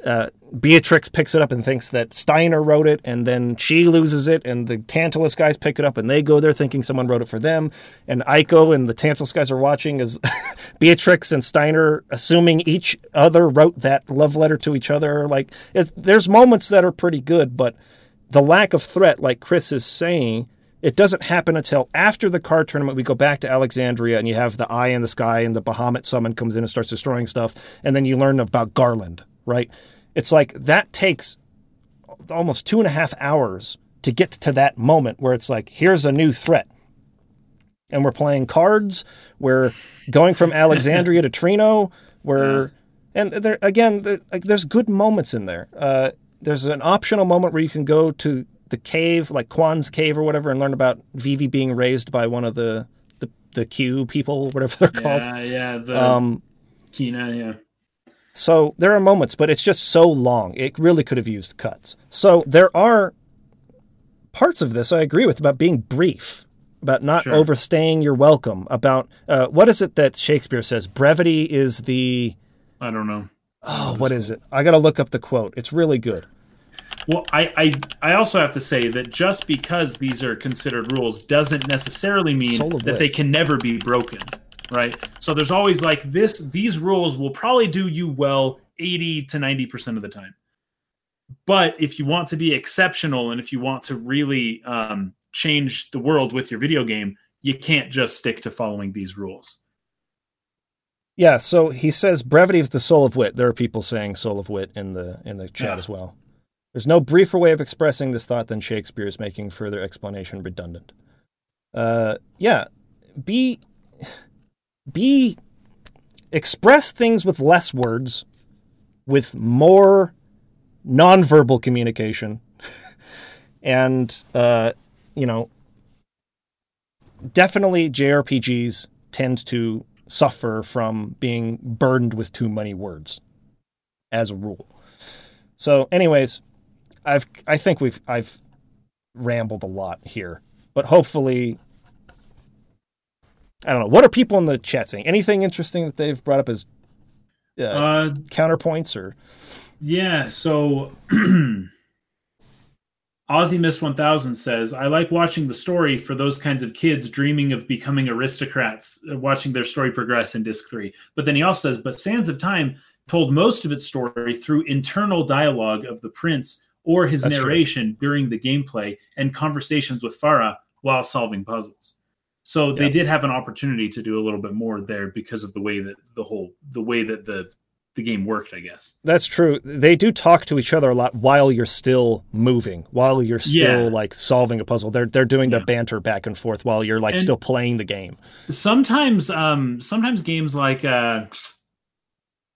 uh, Beatrix picks it up and thinks that Steiner wrote it, and then she loses it, and the Tantalus guys pick it up, and they go there thinking someone wrote it for them, and Eiko and the Tantalus guys are watching as Beatrix and Steiner, assuming each other wrote that love letter to each other. Like, there's moments that are pretty good, but the lack of threat, like Chris is saying, it doesn't happen until after the card tournament. We go back to Alexandria and you have the eye in the sky and the Bahamut summon comes in and starts destroying stuff. And then you learn about Garland, right? It's like that takes almost two and a half hours to get to that moment where it's like, here's a new threat. And we're playing cards. We're going from Alexandria to Treno. We're, and there again, the, like, there's good moments in there. Uh, there's an optional moment where you can go to the cave, like Quan's cave or whatever, and learn about Vivi being raised by one of the the, the Q people, whatever they're called. yeah yeah the Um, Quina yeah so there are moments, but it's just so long. It really could have used cuts. So there are parts of this I agree with about being brief, about not Sure. overstaying your welcome, about uh, what is it that Shakespeare says? Brevity is the I don't know oh, what is it? I got to look up the quote. It's really good. Well, I, I I also have to say that just because these are considered rules doesn't necessarily mean that they can never be broken. Right? So there's always like this these rules will probably do you well 80 to 90% of the time. But if you want to be exceptional and if you want to really um, change the world with your video game, you can't just stick to following these rules. Yeah, so he says brevity is the soul of wit. There are people saying soul of wit in the in the chat Yeah. as well. There's no briefer way of expressing this thought than Shakespeare is making further explanation redundant. Uh, yeah, be be express things with less words, with more nonverbal communication, and uh, you know, definitely JRPGs tend to suffer from being burdened with too many words as a rule. So anyways, I've I think we've I've rambled a lot here, but hopefully I don't know. What are people in the chat saying? Anything interesting that they've brought up as uh, Uh, counterpoints or Yeah, so Aussie Miss 1000 says, I like watching the story for those kinds of kids dreaming of becoming aristocrats, uh, watching their story progress in Disc 3. But then he also says, but Sands of Time told most of its story through internal dialogue of the prince or his That's true. narration during the gameplay and conversations with Farah while solving puzzles. So they did have an opportunity to do a little bit more there because of the way that the whole the way that the the game worked, I guess. That's true. They do talk to each other a lot while you're still moving, while you're still Yeah. like solving a puzzle. They're they're doing their Yeah. banter back and forth while you're like And- still playing the game. sometimes um sometimes games like uh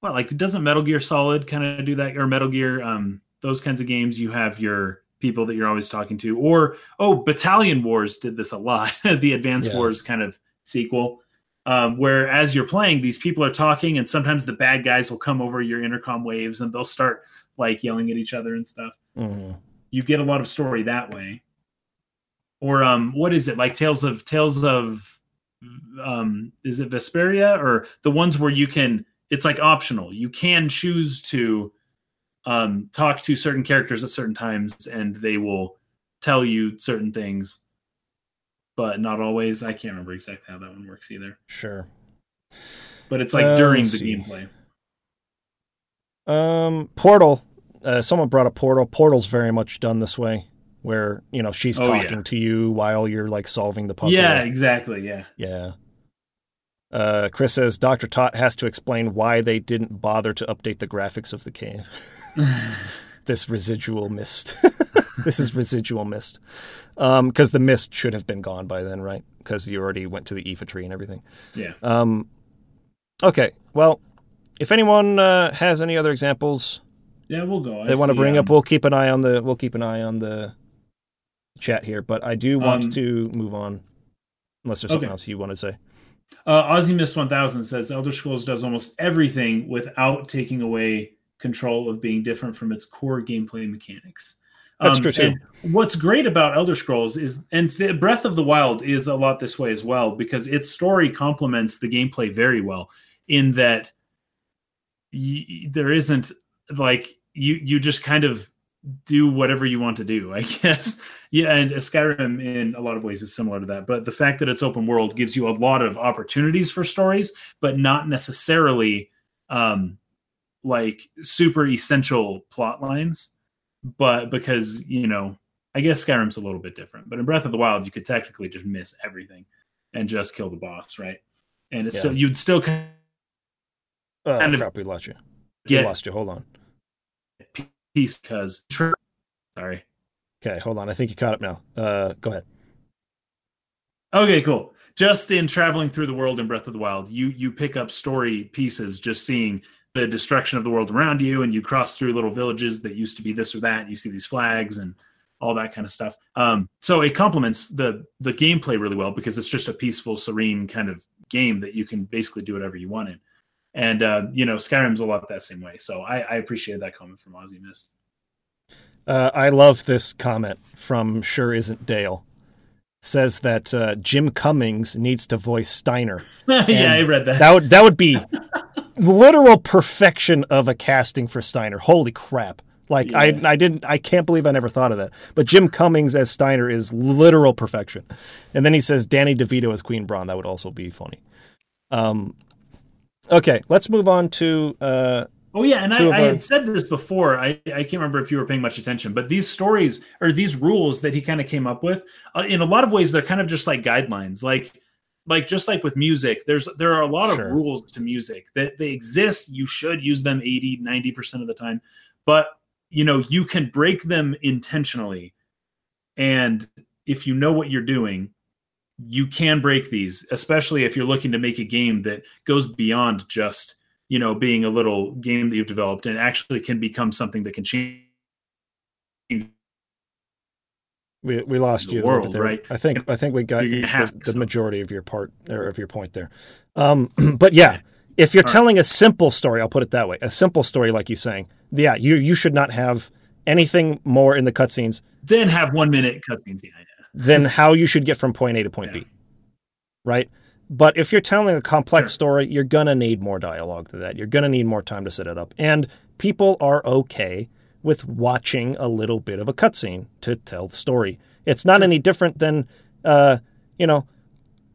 well like doesn't metal gear solid kind of do that or metal gear um those kinds of games you have your people that you're always talking to or oh battalion wars did this a lot the advanced Yeah. wars kind of sequel um, where as you're playing these people are talking and sometimes the bad guys will come over your intercom waves and they'll start like yelling at each other and stuff Mhm. you get a lot of story that way. Or um, what is it like? Tales of Tales of um, is it Vesperia or the ones where you can? It's like optional. You can choose to um, talk to certain characters at certain times, and they will tell you certain things, but not always. I can't remember exactly how that one works either. Sure. But it's like Uh, during the see. gameplay. Um, Portal. Uh, someone brought up Portal. Portal's very much done this way, where you know she's Oh, yeah. talking to you while you're like solving the puzzle. Yeah, exactly. Yeah. Yeah. Uh, Chris says Dr. Tot has to explain why they didn't bother to update the graphics of the cave. this residual mist. this is residual mist. Because the mist should have been gone by then, right? Because you already went to the Iifa tree and everything. yeah. Um, okay, well, if anyone uh, has any other examples Yeah, we'll go. I they want to bring um, up, we'll keep an eye on the we'll keep an eye on the chat here. But I do want Um, to move on, unless there's something okay. else you want to say. Uh, Miss 1000 says Elder Scrolls does almost everything without taking away control of being different from its core gameplay mechanics. That's true, too. What's great about Elder Scrolls is, and the Breath of the Wild is a lot this way as well, because its story complements the gameplay very well. In that, y- there isn't like you you just kind of do whatever you want to do, I guess. Yeah, and Skyrim in a lot of ways is similar to that. But the fact that it's open world gives you a lot of opportunities for stories, but not necessarily um, like super essential plot lines. But because you know, I guess Skyrim's a little bit different. But in Breath of the Wild, you could technically just miss everything and just kill the boss, right? And it's Yeah. still you'd still kind Oh, Kind of crap, we lost you. We lost you. Hold on. Peace because sorry. Okay, hold on. I think you caught up now. Uh, go ahead. Okay, cool. Just in traveling through the world in Breath of the Wild, you you pick up story pieces just seeing the destruction of the world around you, and you cross through little villages that used to be this or that. You see these flags and all that kind of stuff. Um, so it complements the the gameplay really well because it's just a peaceful, serene kind of game that you can basically do whatever you want in. And uh, you know, Skyrim's a lot that same way. So I, I appreciate that comment from Ozzy Mist. Uh, I love this comment from Sure Isn't Dale. Says that uh, Jim Cummings needs to voice Steiner. yeah, I read that. That would that would be literal perfection of a casting for Steiner. Holy crap! Like Yeah. I I didn't I can't believe I never thought of that. But Jim Cummings as Steiner is literal perfection. And then he says Danny DeVito as Queen Brahne. That would also be funny. Um, okay, let's move on to. Uh, Oh yeah, and I, I our- had said this before. I, I can't remember if you were paying much attention, but these stories or these rules that he kind of came up with, uh, in a lot of ways, they're kind of just like guidelines. Like, like just like with music, there's there are a lot Sure. of rules to music that they exist. You should use them 80, 90 percent of the time, but you know you can break them intentionally, and if you know what you're doing, you can break these, especially if you're looking to make a game that goes beyond just you know being a little game that you've developed and actually can become something that can change we, we lost The you world, there. right? I think I think we got You're gonna have the, the majority of your part or of your point there. Um, but yeah, if you're All right. telling a simple story, I'll put it that way, a simple story like you're saying, yeah, you you should not have anything more in the cutscenes then have one minute cutscenes yeah. Than how you should get from point A to point Yeah. B. Right? But if you're telling a complex Sure. story, you're going to need more dialogue to that. You're going to need more time to set it up. And people are okay with watching a little bit of a cutscene to tell the story. It's not any different than, uh, you know,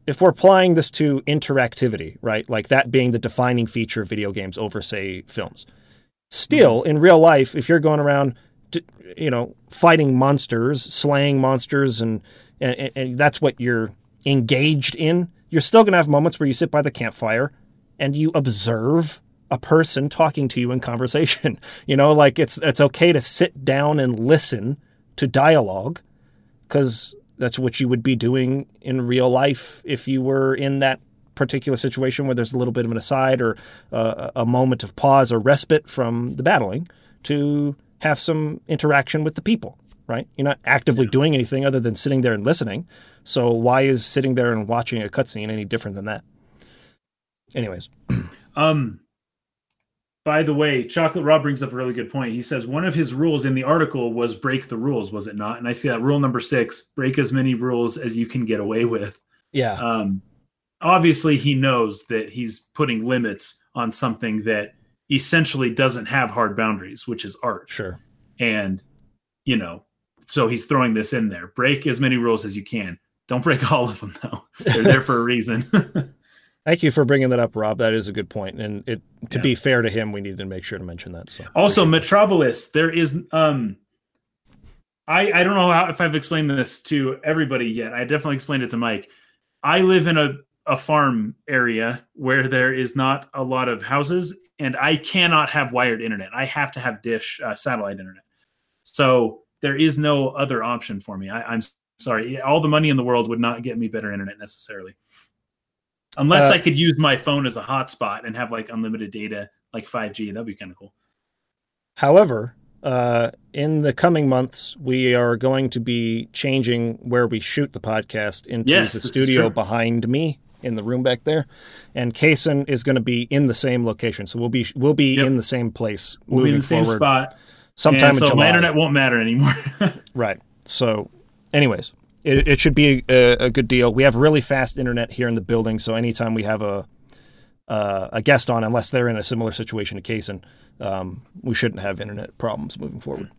if we're applying this to interactivity, right? Like that being the defining feature of video games over, say, films. Still, in real life, if you're going around, you know, fighting monsters, slaying monsters, and, and and that's what you're engaged in, you're still going to have moments where you sit by the campfire and you observe a person talking to you in conversation. You know, like it's it's okay to sit down and listen to dialogue because that's what you would be doing in real life if you were in that particular situation where there's a little bit of an aside or uh, a moment of pause or respite from the battling to have some interaction with the people right? You're not actively doing anything other than sitting there and listening. So why is sitting there and watching a cutscene any different than that? Anyways. Um by the way chocolate rob brings up a really good point. He says one of his rules in the article was break the rules was it not? And i see that rule number six break as many rules as you can get away with. Yeah. Um, obviously he knows that he's putting limits on something that essentially doesn't have hard boundaries which is art. Sure. And you know so he's throwing this in there. Break as many rules as you can. Don't break all of them though. They're there for a reason. Thank you for bringing that up rob. That is a good point. and it to Yeah. be fair to him we need to make sure to mention that so. Also metropolis there is um i i don't know how if i've explained this to everybody yet. I definitely explained it to mike. I live in a a farm area where there is not a lot of houses and i cannot have wired internet. I have to have dish uh, satellite internet. So there is no other option for me. I, i'm sorry. All the money in the world would not get me better internet necessarily. Unless Uh, i could use my phone as a hotspot and have like unlimited data like 5g that'd be kind of cool. However, uh, in the coming months, we are going to be changing where we shoot the podcast into Yes, the studio behind me in the room back there, and Kaysen is going to be in the same location. So we'll be we'll be Yep. in the same place we'll be moving in the same forward spot sometime and in so July. my internet won't matter anymore Right. So, anyways, it, it should be a, a good deal. We have really fast internet here in the building, so anytime we have a uh, a guest on, unless they're in a similar situation to Kaysen, um, we shouldn't have internet problems moving forward.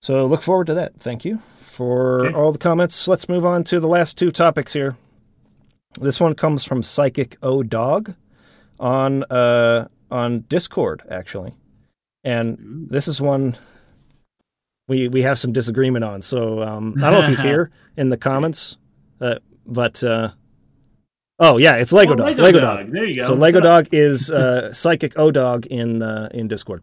So, look forward to that. Thank you for Okay. all the comments. Let's move on to the last two topics here. This one comes from Psychic O Dog on uh, on Discord, actually, and this is one we we have some disagreement on. So um, I don't know if he's here in the comments, uh, but uh, oh yeah, it's Lego Oh, Dog. Lego, Lego dog. Dog. there you go So Lego? Dog is uh, Psychic O Dog in uh, in Discord.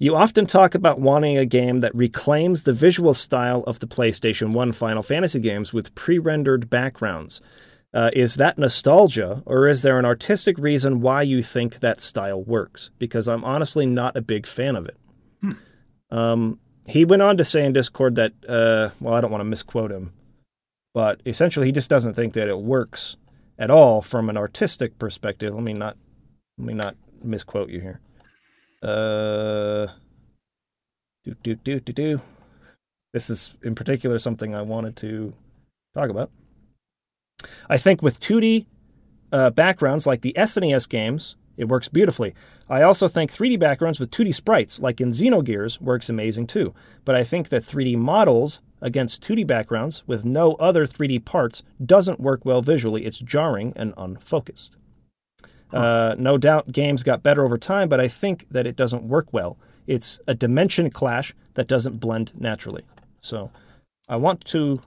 You often talk about wanting a game that reclaims the visual style of the PlayStation 1 Final Fantasy games with pre rendered backgrounds. Uh, is that nostalgia, or is there an artistic reason why you think that style works? Because I'm honestly not a big fan of it. Um, he went on to say in Discord that, uh, well, I don't want to misquote him, but essentially he just doesn't think that it works at all from an artistic perspective. Let me not, let me not misquote you here. Uh, do do do do do. This is in particular something I wanted to talk about. I think with 2D uh, backgrounds like the SNES games, it works beautifully. I also think 3D backgrounds with 2D sprites, like in Xenogears, works amazing too. But I think that 3D models against 2D backgrounds with no other 3D parts doesn't work well visually. It's jarring and unfocused. Uh, no doubt games got better over time, but I think that it doesn't work well. It's a dimension clash that doesn't blend naturally. So I want to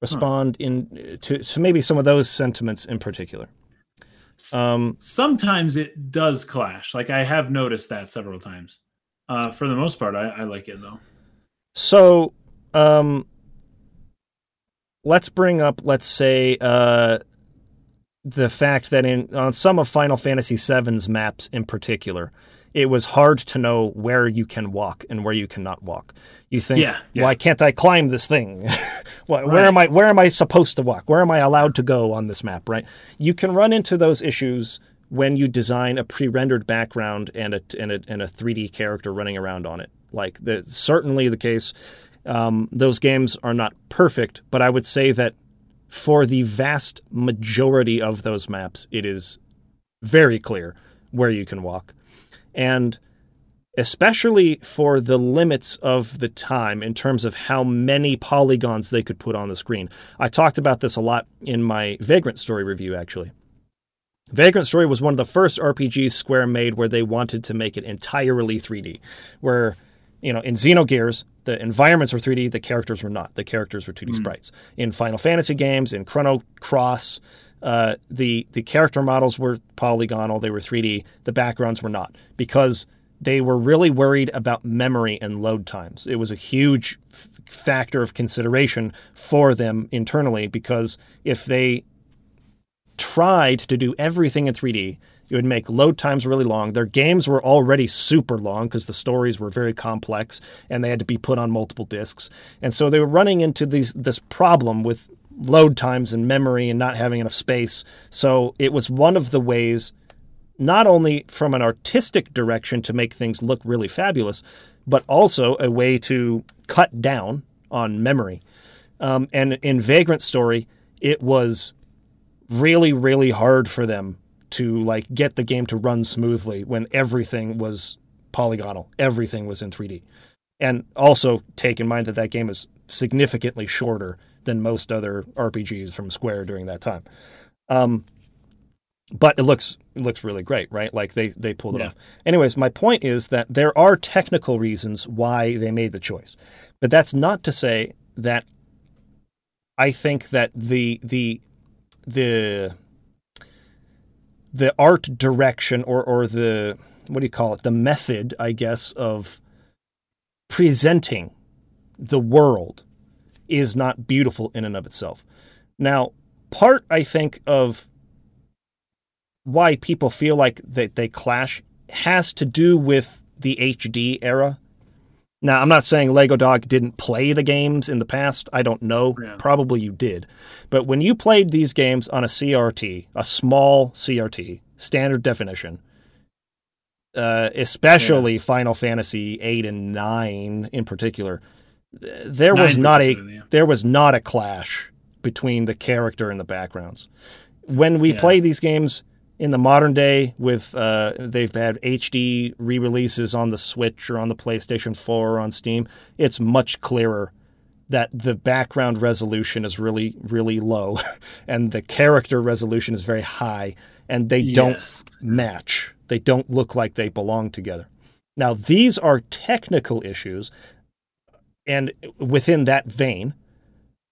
respond in to, to maybe some of those sentiments in particular. Um, Sometimes it does clash. Like I have noticed that several times. Uh, for the most part, I, I like it though. So, um, let's bring up, let's say, uh, the fact that in on some of Final Fantasy VII's maps in particular, it was hard to know where you can walk and where you cannot walk. You think, yeah, yeah. why can't I climb this thing? where right. am I? Where am I supposed to walk? Where am I allowed to go on this map? Right? You can run into those issues when you design a pre-rendered background and a and a, and a 3D character running around on it. Like the, certainly the case. Um, those games are not perfect, but I would say that for the vast majority of those maps, it is very clear where you can walk. And especially for the limits of the time in terms of how many polygons they could put on the screen. I talked about this a lot in my Vagrant Story review, actually. Vagrant Story was one of the first RPGs Square made where they wanted to make it entirely 3D, where, you know, in Xenogears, the environments were 3D, the characters were not. The characters were 2D mm. sprites. In Final Fantasy games, in Chrono Cross, uh, the the character models were polygonal, they were 3D. The backgrounds were not because they were really worried about memory and load times. It was a huge f- factor of consideration for them internally because if they tried to do everything in 3D, it would make load times really long. Their games were already super long because the stories were very complex and they had to be put on multiple disks. And so they were running into these this problem with load times and memory and not having enough space. So it was one of the ways not only from an artistic direction to make things look really fabulous, but also a way to cut down on memory. Um, and in Vagrant Story, it was really, really hard for them to like get the game to run smoothly when everything was polygonal, everything was in 3D. And also take in mind that that game is significantly shorter than most other RPGs from Square during that time. Um, but it looks it looks really great, right? Like they they pulled it yeah. off. Anyways, my point is that there are technical reasons why they made the choice, but that's not to say that I think that the the the the art direction or or the what do you call it the method I guess of presenting the world is not beautiful in and of itself. Now, part I think of why people feel like that they clash has to do with the HD era. Now, I'm not saying Lego Dog didn't play the games in the past. I don't know. Yeah. Probably you did. But when you played these games on a CRT, a small CRT, standard definition, uh, especially yeah. Final Fantasy 8 and 9 in particular, there was not a yeah. there was not a clash between the character and the backgrounds. When we play these games, in the modern day with uh, they've had HD re-releases on the Switch or on the PlayStation 4 or on Steam, it's much clearer that the background resolution is really really low and the character resolution is very high and they yes. don't match. They don't look like they belong together. Now, these are technical issues and within that vein,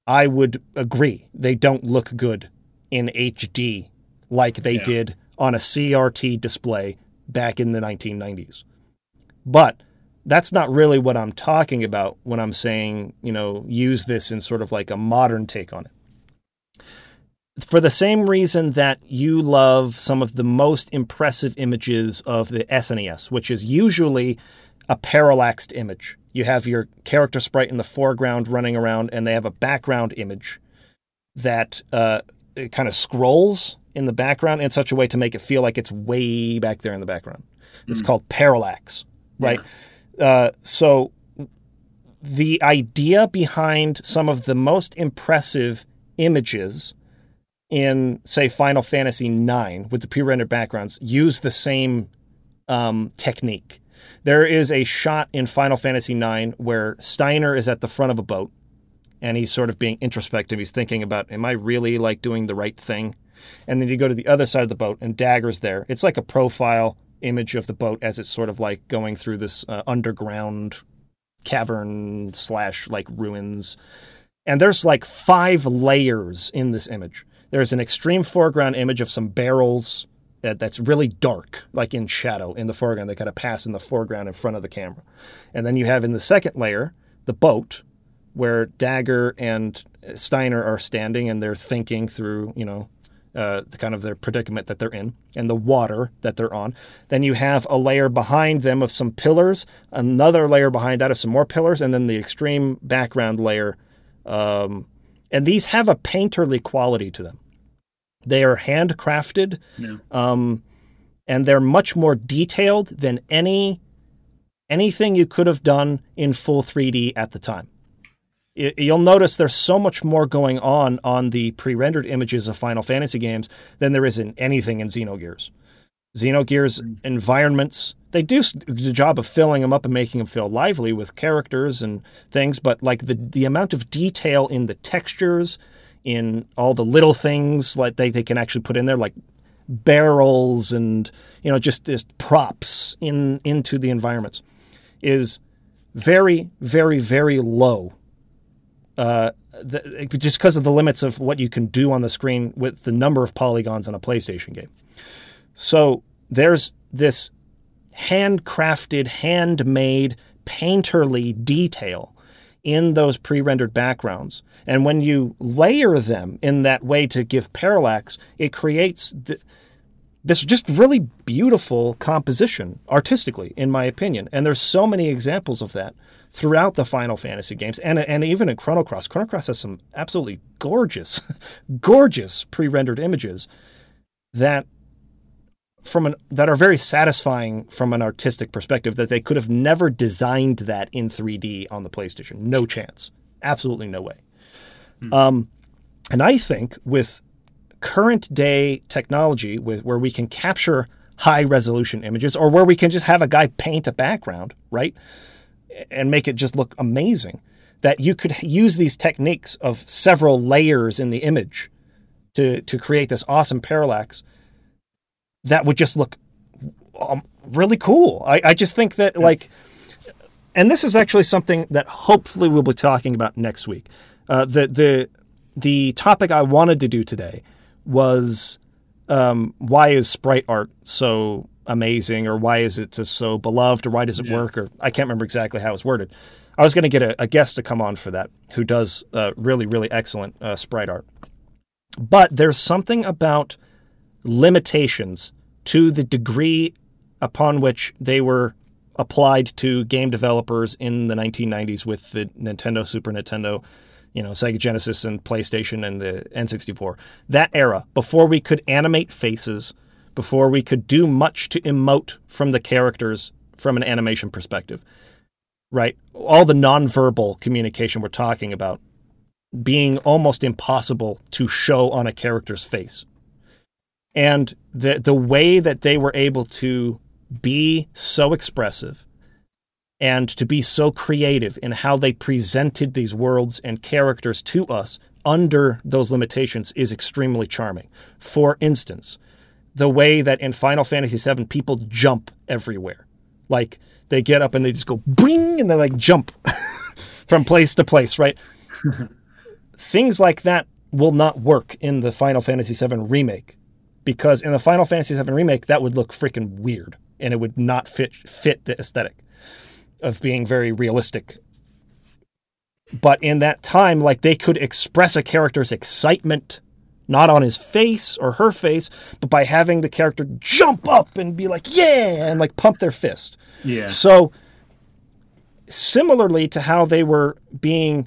I would agree. They don't look good in HD like they yeah. did on a CRT display back in the 1990s. But that's not really what I'm talking about when I'm saying, you know, use this in sort of like a modern take on it. For the same reason that you love some of the most impressive images of the SNES, which is usually a parallaxed image. You have your character sprite in the foreground running around, and they have a background image that uh, kind of scrolls in the background in such a way to make it feel like it's way back there in the background. It's mm. called parallax, right? Yeah. Uh, so the idea behind some of the most impressive images in, say, Final Fantasy IX with the pre-rendered backgrounds use the same um, technique. There is a shot in Final Fantasy IX where Steiner is at the front of a boat and he's sort of being introspective. He's thinking about, am I really like doing the right thing? And then you go to the other side of the boat, and Dagger's there. It's like a profile image of the boat as it's sort of like going through this uh, underground cavern slash like ruins. And there's like five layers in this image. There's an extreme foreground image of some barrels that, that's really dark, like in shadow in the foreground. They kind of pass in the foreground in front of the camera. And then you have in the second layer the boat, where Dagger and Steiner are standing and they're thinking through, you know, uh, the kind of their predicament that they're in and the water that they're on. Then you have a layer behind them of some pillars, another layer behind that of some more pillars, and then the extreme background layer. Um, and these have a painterly quality to them. They are handcrafted, Yeah. um, and they're much more detailed than any anything you could have done in full 3D at the time. You'll notice there's so much more going on on the pre-rendered images of Final Fantasy games than there is in anything in Xenogears. Xenogears environments they do the job of filling them up and making them feel lively with characters and things, but like the the amount of detail in the textures, in all the little things like they, they can actually put in there, like barrels and you know just just props in into the environments, is very very very low uh, the, just because of the limits of what you can do on the screen with the number of polygons on a PlayStation game. So there's this handcrafted, handmade, painterly detail in those pre-rendered backgrounds. And when you layer them in that way to give parallax, it creates th- this just really beautiful composition artistically, in my opinion. And there's so many examples of that throughout the Final Fantasy games, and and even in Chrono Cross. Chrono Cross has some absolutely gorgeous, gorgeous pre-rendered images that from an that are very satisfying from an artistic perspective. That they could have never designed that in 3D on the PlayStation. No chance. Absolutely no way. Um, and I think with current day technology with where we can capture high resolution images or where we can just have a guy paint a background, right? And make it just look amazing. That you could use these techniques of several layers in the image to to create this awesome parallax that would just look um, really cool. I, I just think that like and this is actually something that hopefully we'll be talking about next week. Uh, the the the topic I wanted to do today was um, why is sprite art so amazing, or why is it just so beloved, or why does it Yeah. work, or I can't remember exactly how it was worded. I was going to get a, a guest to come on for that who does uh, really really excellent uh, sprite art, but there's something about limitations to the degree upon which they were applied to game developers in the 1990s with the Nintendo, Super Nintendo, you know, Sega Genesis and PlayStation and the N64. That era, before we could animate faces, before we could do much to emote from the characters from an animation perspective, right? All the nonverbal communication we're talking about being almost impossible to show on a character's face. And the the way that they were able to be so expressive and to be so creative in how they presented these worlds and characters to us under those limitations is extremely charming. For instance, the way that in Final Fantasy VII people jump everywhere. Like they get up and they just go bing and they like jump from place to place, right? Things like that will not work in the Final Fantasy VII remake because in the Final Fantasy VII remake that would look freaking weird and it would not fit fit the aesthetic of being very realistic. But in that time, like they could express a character's excitement, not on his face or her face, but by having the character jump up and be like, yeah, and like pump their fist. Yeah. So, similarly to how they were being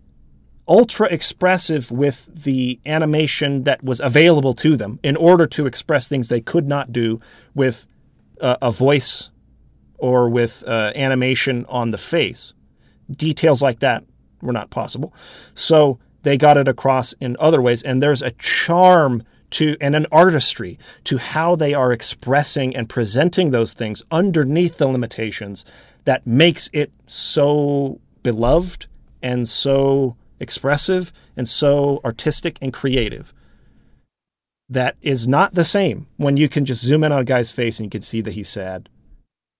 ultra expressive with the animation that was available to them in order to express things they could not do with uh, a voice or with uh, animation on the face. Details like that were not possible. So they got it across in other ways. And there's a charm to and an artistry to how they are expressing and presenting those things underneath the limitations that makes it so beloved and so expressive and so artistic and creative. that is not the same when you can just zoom in on a guy's face and you can see that he's sad.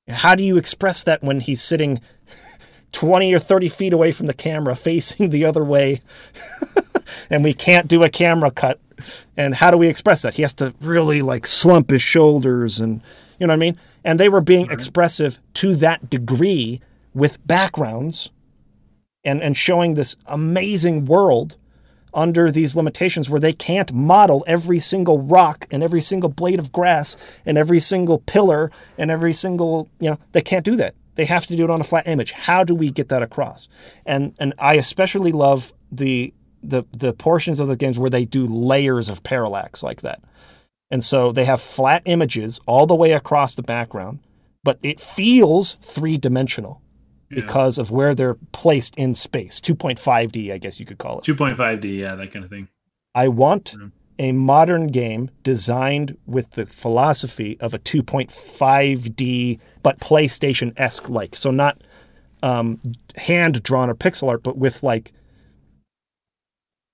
How do you express that when he's sitting 20 or 30 feet away from the camera facing the other way and we can't do a camera cut? And how do we express that? He has to really like slump his shoulders and, you know what I mean? And they were being expressive to that degree with backgrounds and, and showing this amazing world under these limitations where they can't model every single rock and every single blade of grass and every single pillar and every single, you know, they can't do that. They have to do it on a flat image. How do we get that across? And and I especially love the the the portions of the games where they do layers of parallax like that. And so they have flat images all the way across the background, but it feels three dimensional Yeah. because of where they're placed in space. 2.5D, I guess you could call it. 2.5D, yeah, that kind of thing. I want Mm. a modern game designed with the philosophy of a 2.5D but PlayStation esque like. So not um, hand drawn or pixel art, but with like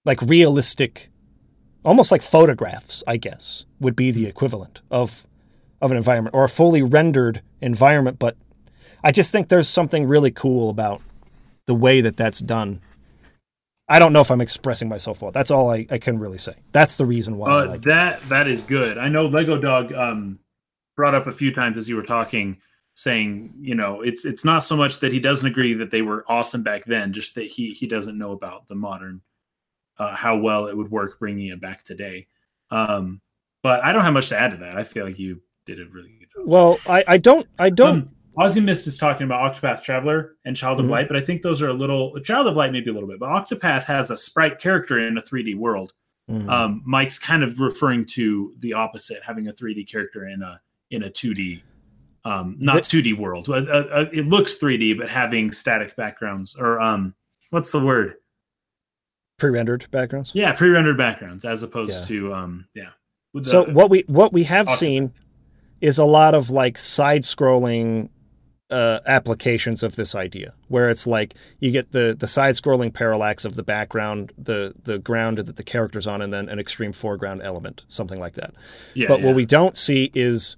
like realistic, almost like photographs. I guess would be the equivalent of of an environment or a fully rendered environment. But I just think there's something really cool about the way that that's done. I don't know if I'm expressing myself well. That's all I, I can really say. That's the reason why Uh, like it. that that is good. I know Lego Dog um, brought up a few times as you were talking, saying you know it's it's not so much that he doesn't agree that they were awesome back then, just that he he doesn't know about the modern uh, how well it would work bringing it back today. Um, but I don't have much to add to that. I feel like you did a really good job. Well, I, I don't I don't Um, Ozymus is talking about Octopath Traveler and Child of Mhm. Light, but I think those are a little Child of Light maybe a little bit, but Octopath has a sprite character in a 3D world. Mhm. Um, Mike's kind of referring to the opposite, having a 3D character in a in a 2D, um, not 2D world. Uh, uh, uh, it looks 3D, but having static backgrounds or um, what's the word? pre-rendered backgrounds. Yeah, pre-rendered backgrounds as opposed Yeah. to um, yeah. With So what we what we have Octopath. seen is a lot of like side-scrolling uh, applications of this idea, where it's like you get the the side-scrolling parallax of the background, the the ground that the character's on, and then an extreme foreground element, something like that. yeah, but yeah. what we don't see is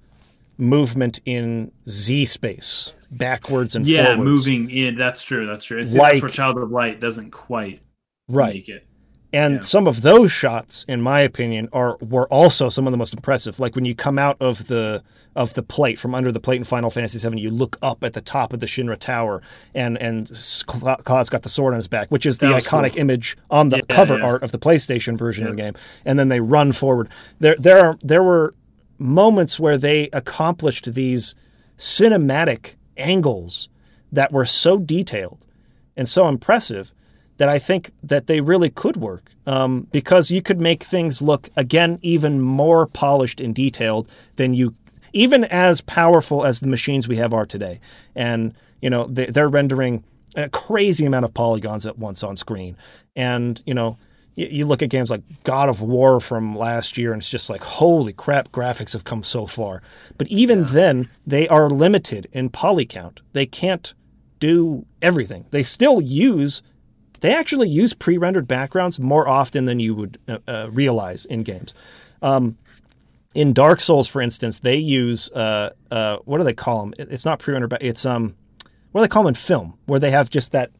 movement in Z space, backwards and yeah, forwards. moving in. That's true. That's true. It's, Like- that's where Child of Light doesn't quite right. make it. And Yeah. some of those shots, in my opinion, are were also some of the most impressive. Like when you come out of the of the plate from under the plate in Final Fantasy VII, you look up at the top of the Shinra Tower, and and Cloud's got the sword on his back, which is the iconic cool. image on the Yeah, cover yeah. art of the PlayStation version of the game. And then they run forward. There there are there were moments where they accomplished these cinematic angles that were so detailed and so impressive that I think that they really could work um, because you could make things look again even more polished and detailed than you even as powerful as the machines we have are today. And you know they, they're rendering a crazy amount of polygons at once on screen. And you know you, you look at games like God of War from last year and it's just like holy crap graphics have come so far. But even then they are limited in poly count. They can't do everything. They still use they actually use pre-rendered backgrounds more often than you would uh, uh, realize in games. Um, in Dark Souls, for instance, they use uh, uh, what do they call them? It's not pre-rendered, ba- it's um, what do they call them in film, where they have just that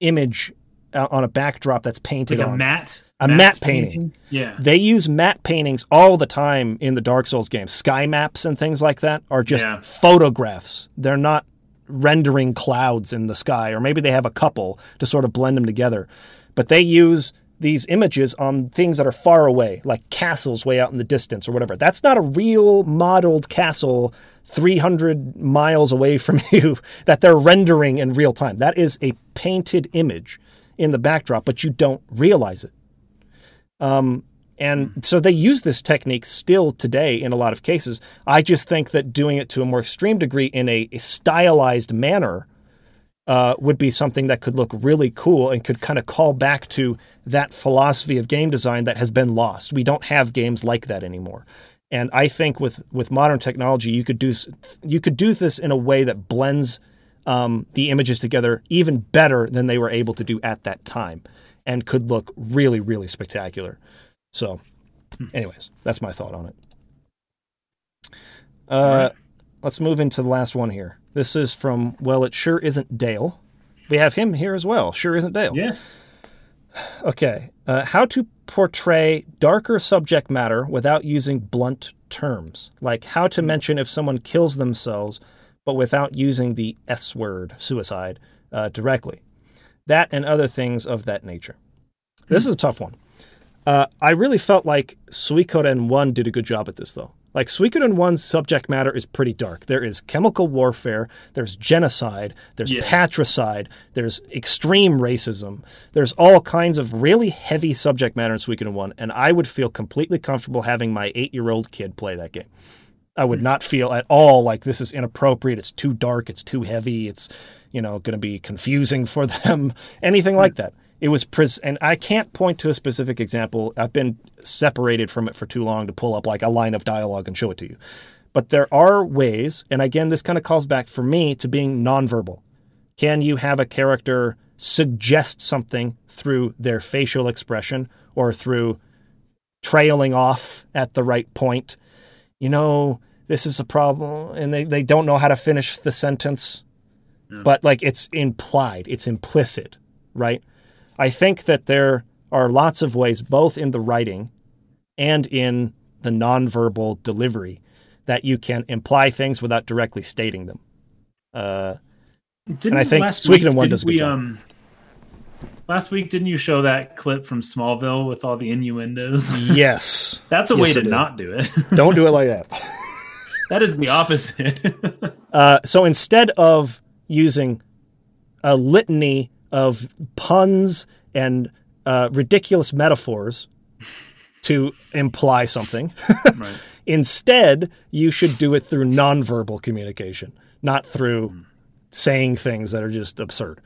image uh, on a backdrop that's painted Like a on. matte, A matte painting. Yeah, They use matte paintings all the time in the Dark Souls games. Sky maps and things like that are just Yeah. photographs. They're not rendering clouds in the sky, or maybe they have a couple to sort of blend them together. But they use these images on things that are far away, like castles way out in the distance or whatever. That's not a real modeled castle 300 miles away from you that they're rendering in real time. That is a painted image in the backdrop, but you don't realize it. Um, and so they use this technique still today in a lot of cases. I just think that doing it to a more extreme degree in a, a stylized manner uh, would be something that could look really cool and could kind of call back to that philosophy of game design that has been lost. We don't have games like that anymore. And I think with with modern technology, you could do you could do this in a way that blends um, the images together even better than they were able to do at that time, and could look really really spectacular. So Anyways, that's my thought on it. Uh, Let's move into the last one here. This is from, well, it sure isn't Dale. We have him here as well. Sure isn't Dale. Yeah. Okay. Uh, how to portray darker subject matter without using blunt terms. Like how to mention if someone kills themselves, but without using the S word, suicide, uh, directly. That and other things of that nature. This is a tough one. Uh, I really felt like Suikoden 1 did a good job at this, though. Like Suikoden 1's subject matter is pretty dark. There is chemical warfare, there's genocide, there's Yeah. patricide, there's extreme racism, there's all kinds of really heavy subject matter in Suikoden 1, and I would feel completely comfortable having my eight year old kid play that game. I would not feel at all like this is inappropriate, it's too dark, it's too heavy, it's, you know, going to be confusing for them, anything like that. It was, pres- and I can't point to a specific example. I've been separated from it for too long to pull up like a line of dialogue and show it to you. But there are ways, and again, this kind of calls back for me to being nonverbal. Can you have a character suggest something through their facial expression or through trailing off at the right point? You know, this is a problem, and they, they don't know how to finish the sentence, hmm. but like it's implied, it's implicit, right? I think that there are lots of ways, both in the writing and in the nonverbal delivery, that you can imply things without directly stating them. Uh, Didn't I think last Suikoden week, one didn't does a good we, job. Um, last week, didn't you show that clip from Smallville with all the innuendos? yes. That's a Yes, way to not do it. Don't do it like that. that is the opposite. Uh, so instead of using a litany of puns and uh, ridiculous metaphors to imply something, right. instead you should do it through nonverbal communication, not through saying things that are just absurd.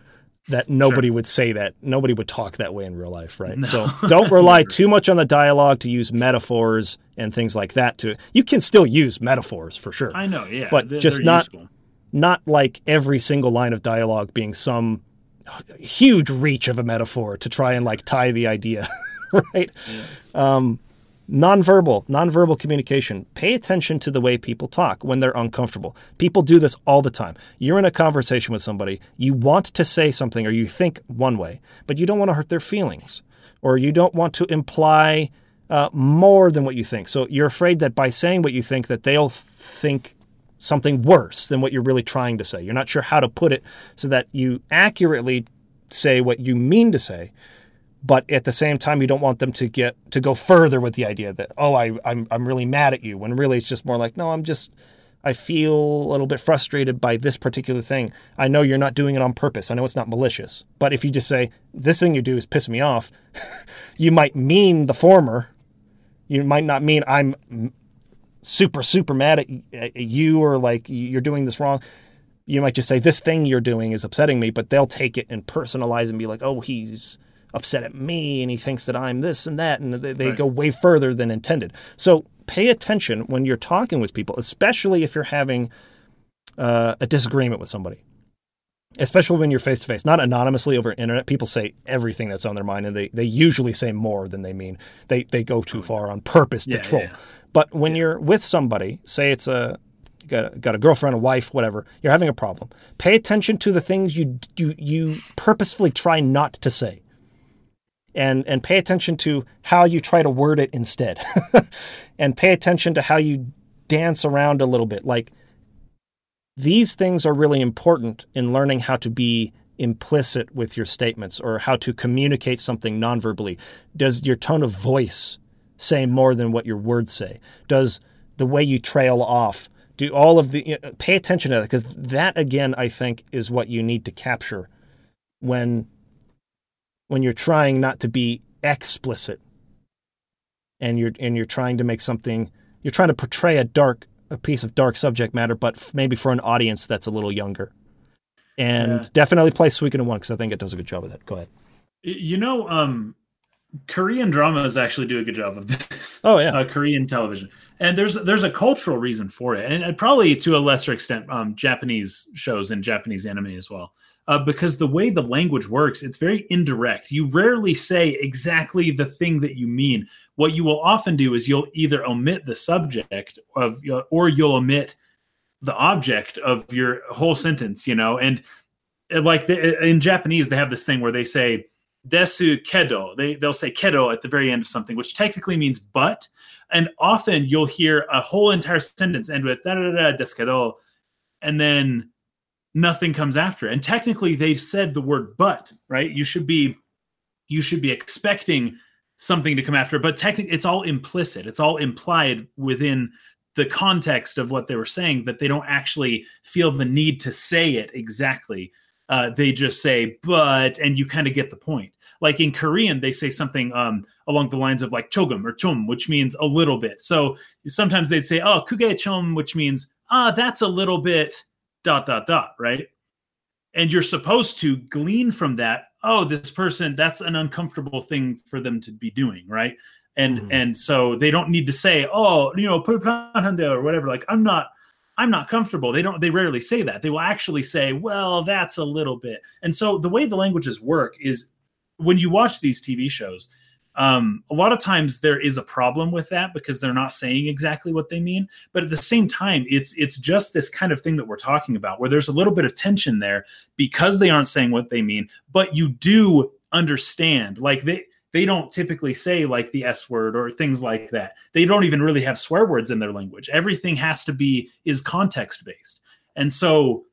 That nobody would say that, nobody would talk that way in real life, right? So don't rely too much on the dialogue to use metaphors and things like that. To you can still use metaphors for sure I know, yeah. But they're- just they're not- useful. not like every single line of dialogue being some huge reach of a metaphor to try and like tie the idea, right? Um, nonverbal, nonverbal communication. Pay attention to the way people talk when they're uncomfortable. People do this all the time. You're in a conversation with somebody, you want to say something or you think one way, but you don't want to hurt their feelings or you don't want to imply uh, more than what you think. So you're afraid that by saying what you think that they'll think something worse than what you're really trying to say. You're not sure how to put it so that you accurately say what you mean to say, but at the same time you don't want them to get to go further with the idea that oh I I'm I'm really mad at you when really it's just more like no I'm just I feel a little bit frustrated by this particular thing. I know you're not doing it on purpose. I know it's not malicious. But if you just say this thing you do is pissing me off, you might mean the former. You might not mean I'm super super mad at, at you or like you're doing this wrong you might just say this thing you're doing is upsetting me but they'll take it and personalize and be like oh he's upset at me and he thinks that i'm this and that and they, they Right. go way further than intended so pay attention when you're talking with people especially if you're having uh, a disagreement with somebody especially when you're face to face not anonymously over internet people say everything that's on their mind and they, they usually say more than they mean they, they go too oh, far on purpose to Yeah, troll yeah. but when you're with somebody, say it's a you got a, got a girlfriend, a wife, whatever, you're having a problem. Pay attention to the things you you you purposefully try not to say. And and pay attention to how you try to word it instead. and pay attention to how you dance around a little bit. Like these things are really important in learning how to be implicit with your statements or how to communicate something nonverbally. Does your tone of voice say more than what your words say? Does the way you trail off do all of the you know, pay attention to that because that again I think is what you need to capture when when you're trying not to be explicit and you're and you're trying to make something you're trying to portray a dark a piece of dark subject matter but f- maybe for an audience that's a little younger and Yeah. definitely play Suikoden 1 because I think it does a good job of that. Go ahead. You know, um, Korean dramas actually do a good job of this. Oh yeah, uh, Korean television, and there's there's a cultural reason for it, and probably to a lesser extent, um, Japanese shows and Japanese anime as well. Uh, because the way the language works, it's very indirect. You rarely say exactly the thing that you mean. What you will often do is you'll either omit the subject of, or you'll omit the object of your whole sentence. You know, and like the, in Japanese, they have this thing where they say desu kedo. They they'll say kedo at the very end of something, which technically means but. And often you'll hear a whole entire sentence end with da da da desu kedo, and then nothing comes after. And technically, they've said the word but. Right? You should be you should be expecting something to come after, but technically, it's all implicit. It's all implied within the context of what they were saying that they don't actually feel the need to say it exactly. Uh, they just say but and you kind of get the point. Like in korean they say something um, along the lines of like chogum or chum which means a little bit. So sometimes they'd say oh kuge chum which means ah that's a little bit dot dot dot right and you're supposed to glean from that oh this person that's an uncomfortable thing for them to be doing right and mm-hmm. and so they don't need to say oh you know put on there or whatever like i'm not I'm not comfortable. They don't they rarely say that. They will actually say, "Well, that's a little bit." And so the way the languages work is when you watch these TV shows, um, a lot of times there is a problem with that because they're not saying exactly what they mean. But at the same time, it's it's just this kind of thing that we're talking about, where there's a little bit of tension there because they aren't saying what they mean, but you do understand. Like they they don't typically say like the S word or things like that. They don't even really have swear words in their language. Everything has to be is context based. And so,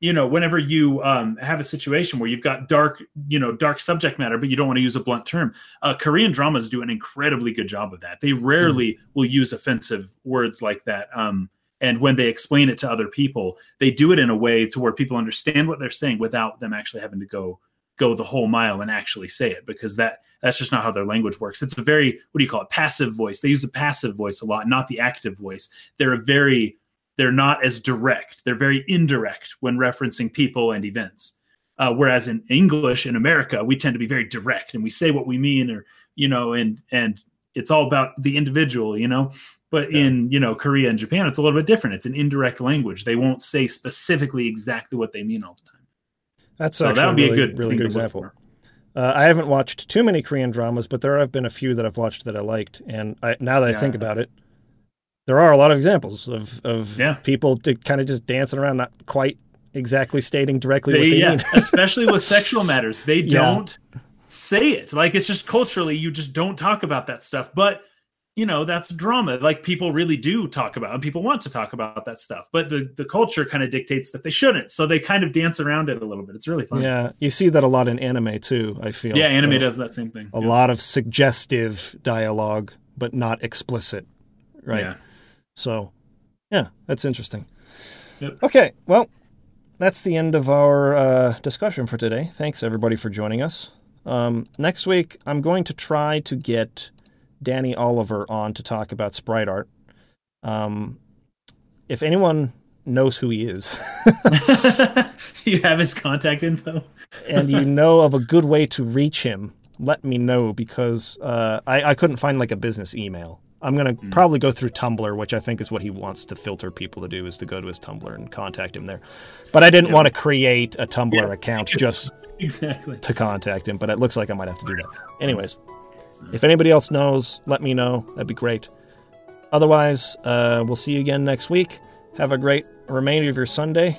you know, whenever you um, have a situation where you've got dark, you know, dark subject matter, but you don't want to use a blunt term, uh, Korean dramas do an incredibly good job of that. They rarely mm. will use offensive words like that. Um, and when they explain it to other people, they do it in a way to where people understand what they're saying without them actually having to go go the whole mile and actually say it because that that's just not how their language works. It's a very what do you call it? Passive voice. They use the passive voice a lot, not the active voice. They're a very they're not as direct. They're very indirect when referencing people and events. Uh, whereas in English in America, we tend to be very direct and we say what we mean, or you know, and and it's all about the individual, you know. But yeah. in you know Korea and Japan, it's a little bit different. It's an indirect language. They won't say specifically exactly what they mean all the time. That's so that would be really, a good, really good example. Uh, I haven't watched too many Korean dramas, but there have been a few that I've watched that I liked. And I, now that yeah. I think about it, there are a lot of examples of, of yeah. people to kind of just dancing around, not quite exactly stating directly they, what they yeah, mean. especially with sexual matters, they don't say it. Like it's just culturally, you just don't talk about that stuff. But you know that's drama like people really do talk about and people want to talk about that stuff but the the culture kind of dictates that they shouldn't so they kind of dance around it a little bit it's really fun yeah you see that a lot in anime too i feel yeah anime uh, does that same thing a yeah. lot of suggestive dialogue but not explicit right yeah. So yeah that's interesting yep. okay well that's the end of our uh, discussion for today thanks everybody for joining us um, next week i'm going to try to get Danny Oliver on to talk about sprite art. Um, if anyone knows who he is, you have his contact info, and you know of a good way to reach him, let me know because uh, I, I couldn't find like a business email. I'm gonna mm. probably go through Tumblr, which I think is what he wants to filter people to do, is to go to his Tumblr and contact him there. But I didn't yeah. want to create a Tumblr yeah. account just exactly to contact him. But it looks like I might have to do that. Anyways, if anybody else knows, let me know. That'd be great. Otherwise, uh, we'll see you again next week. Have a great remainder of your Sunday.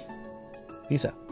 Peace out.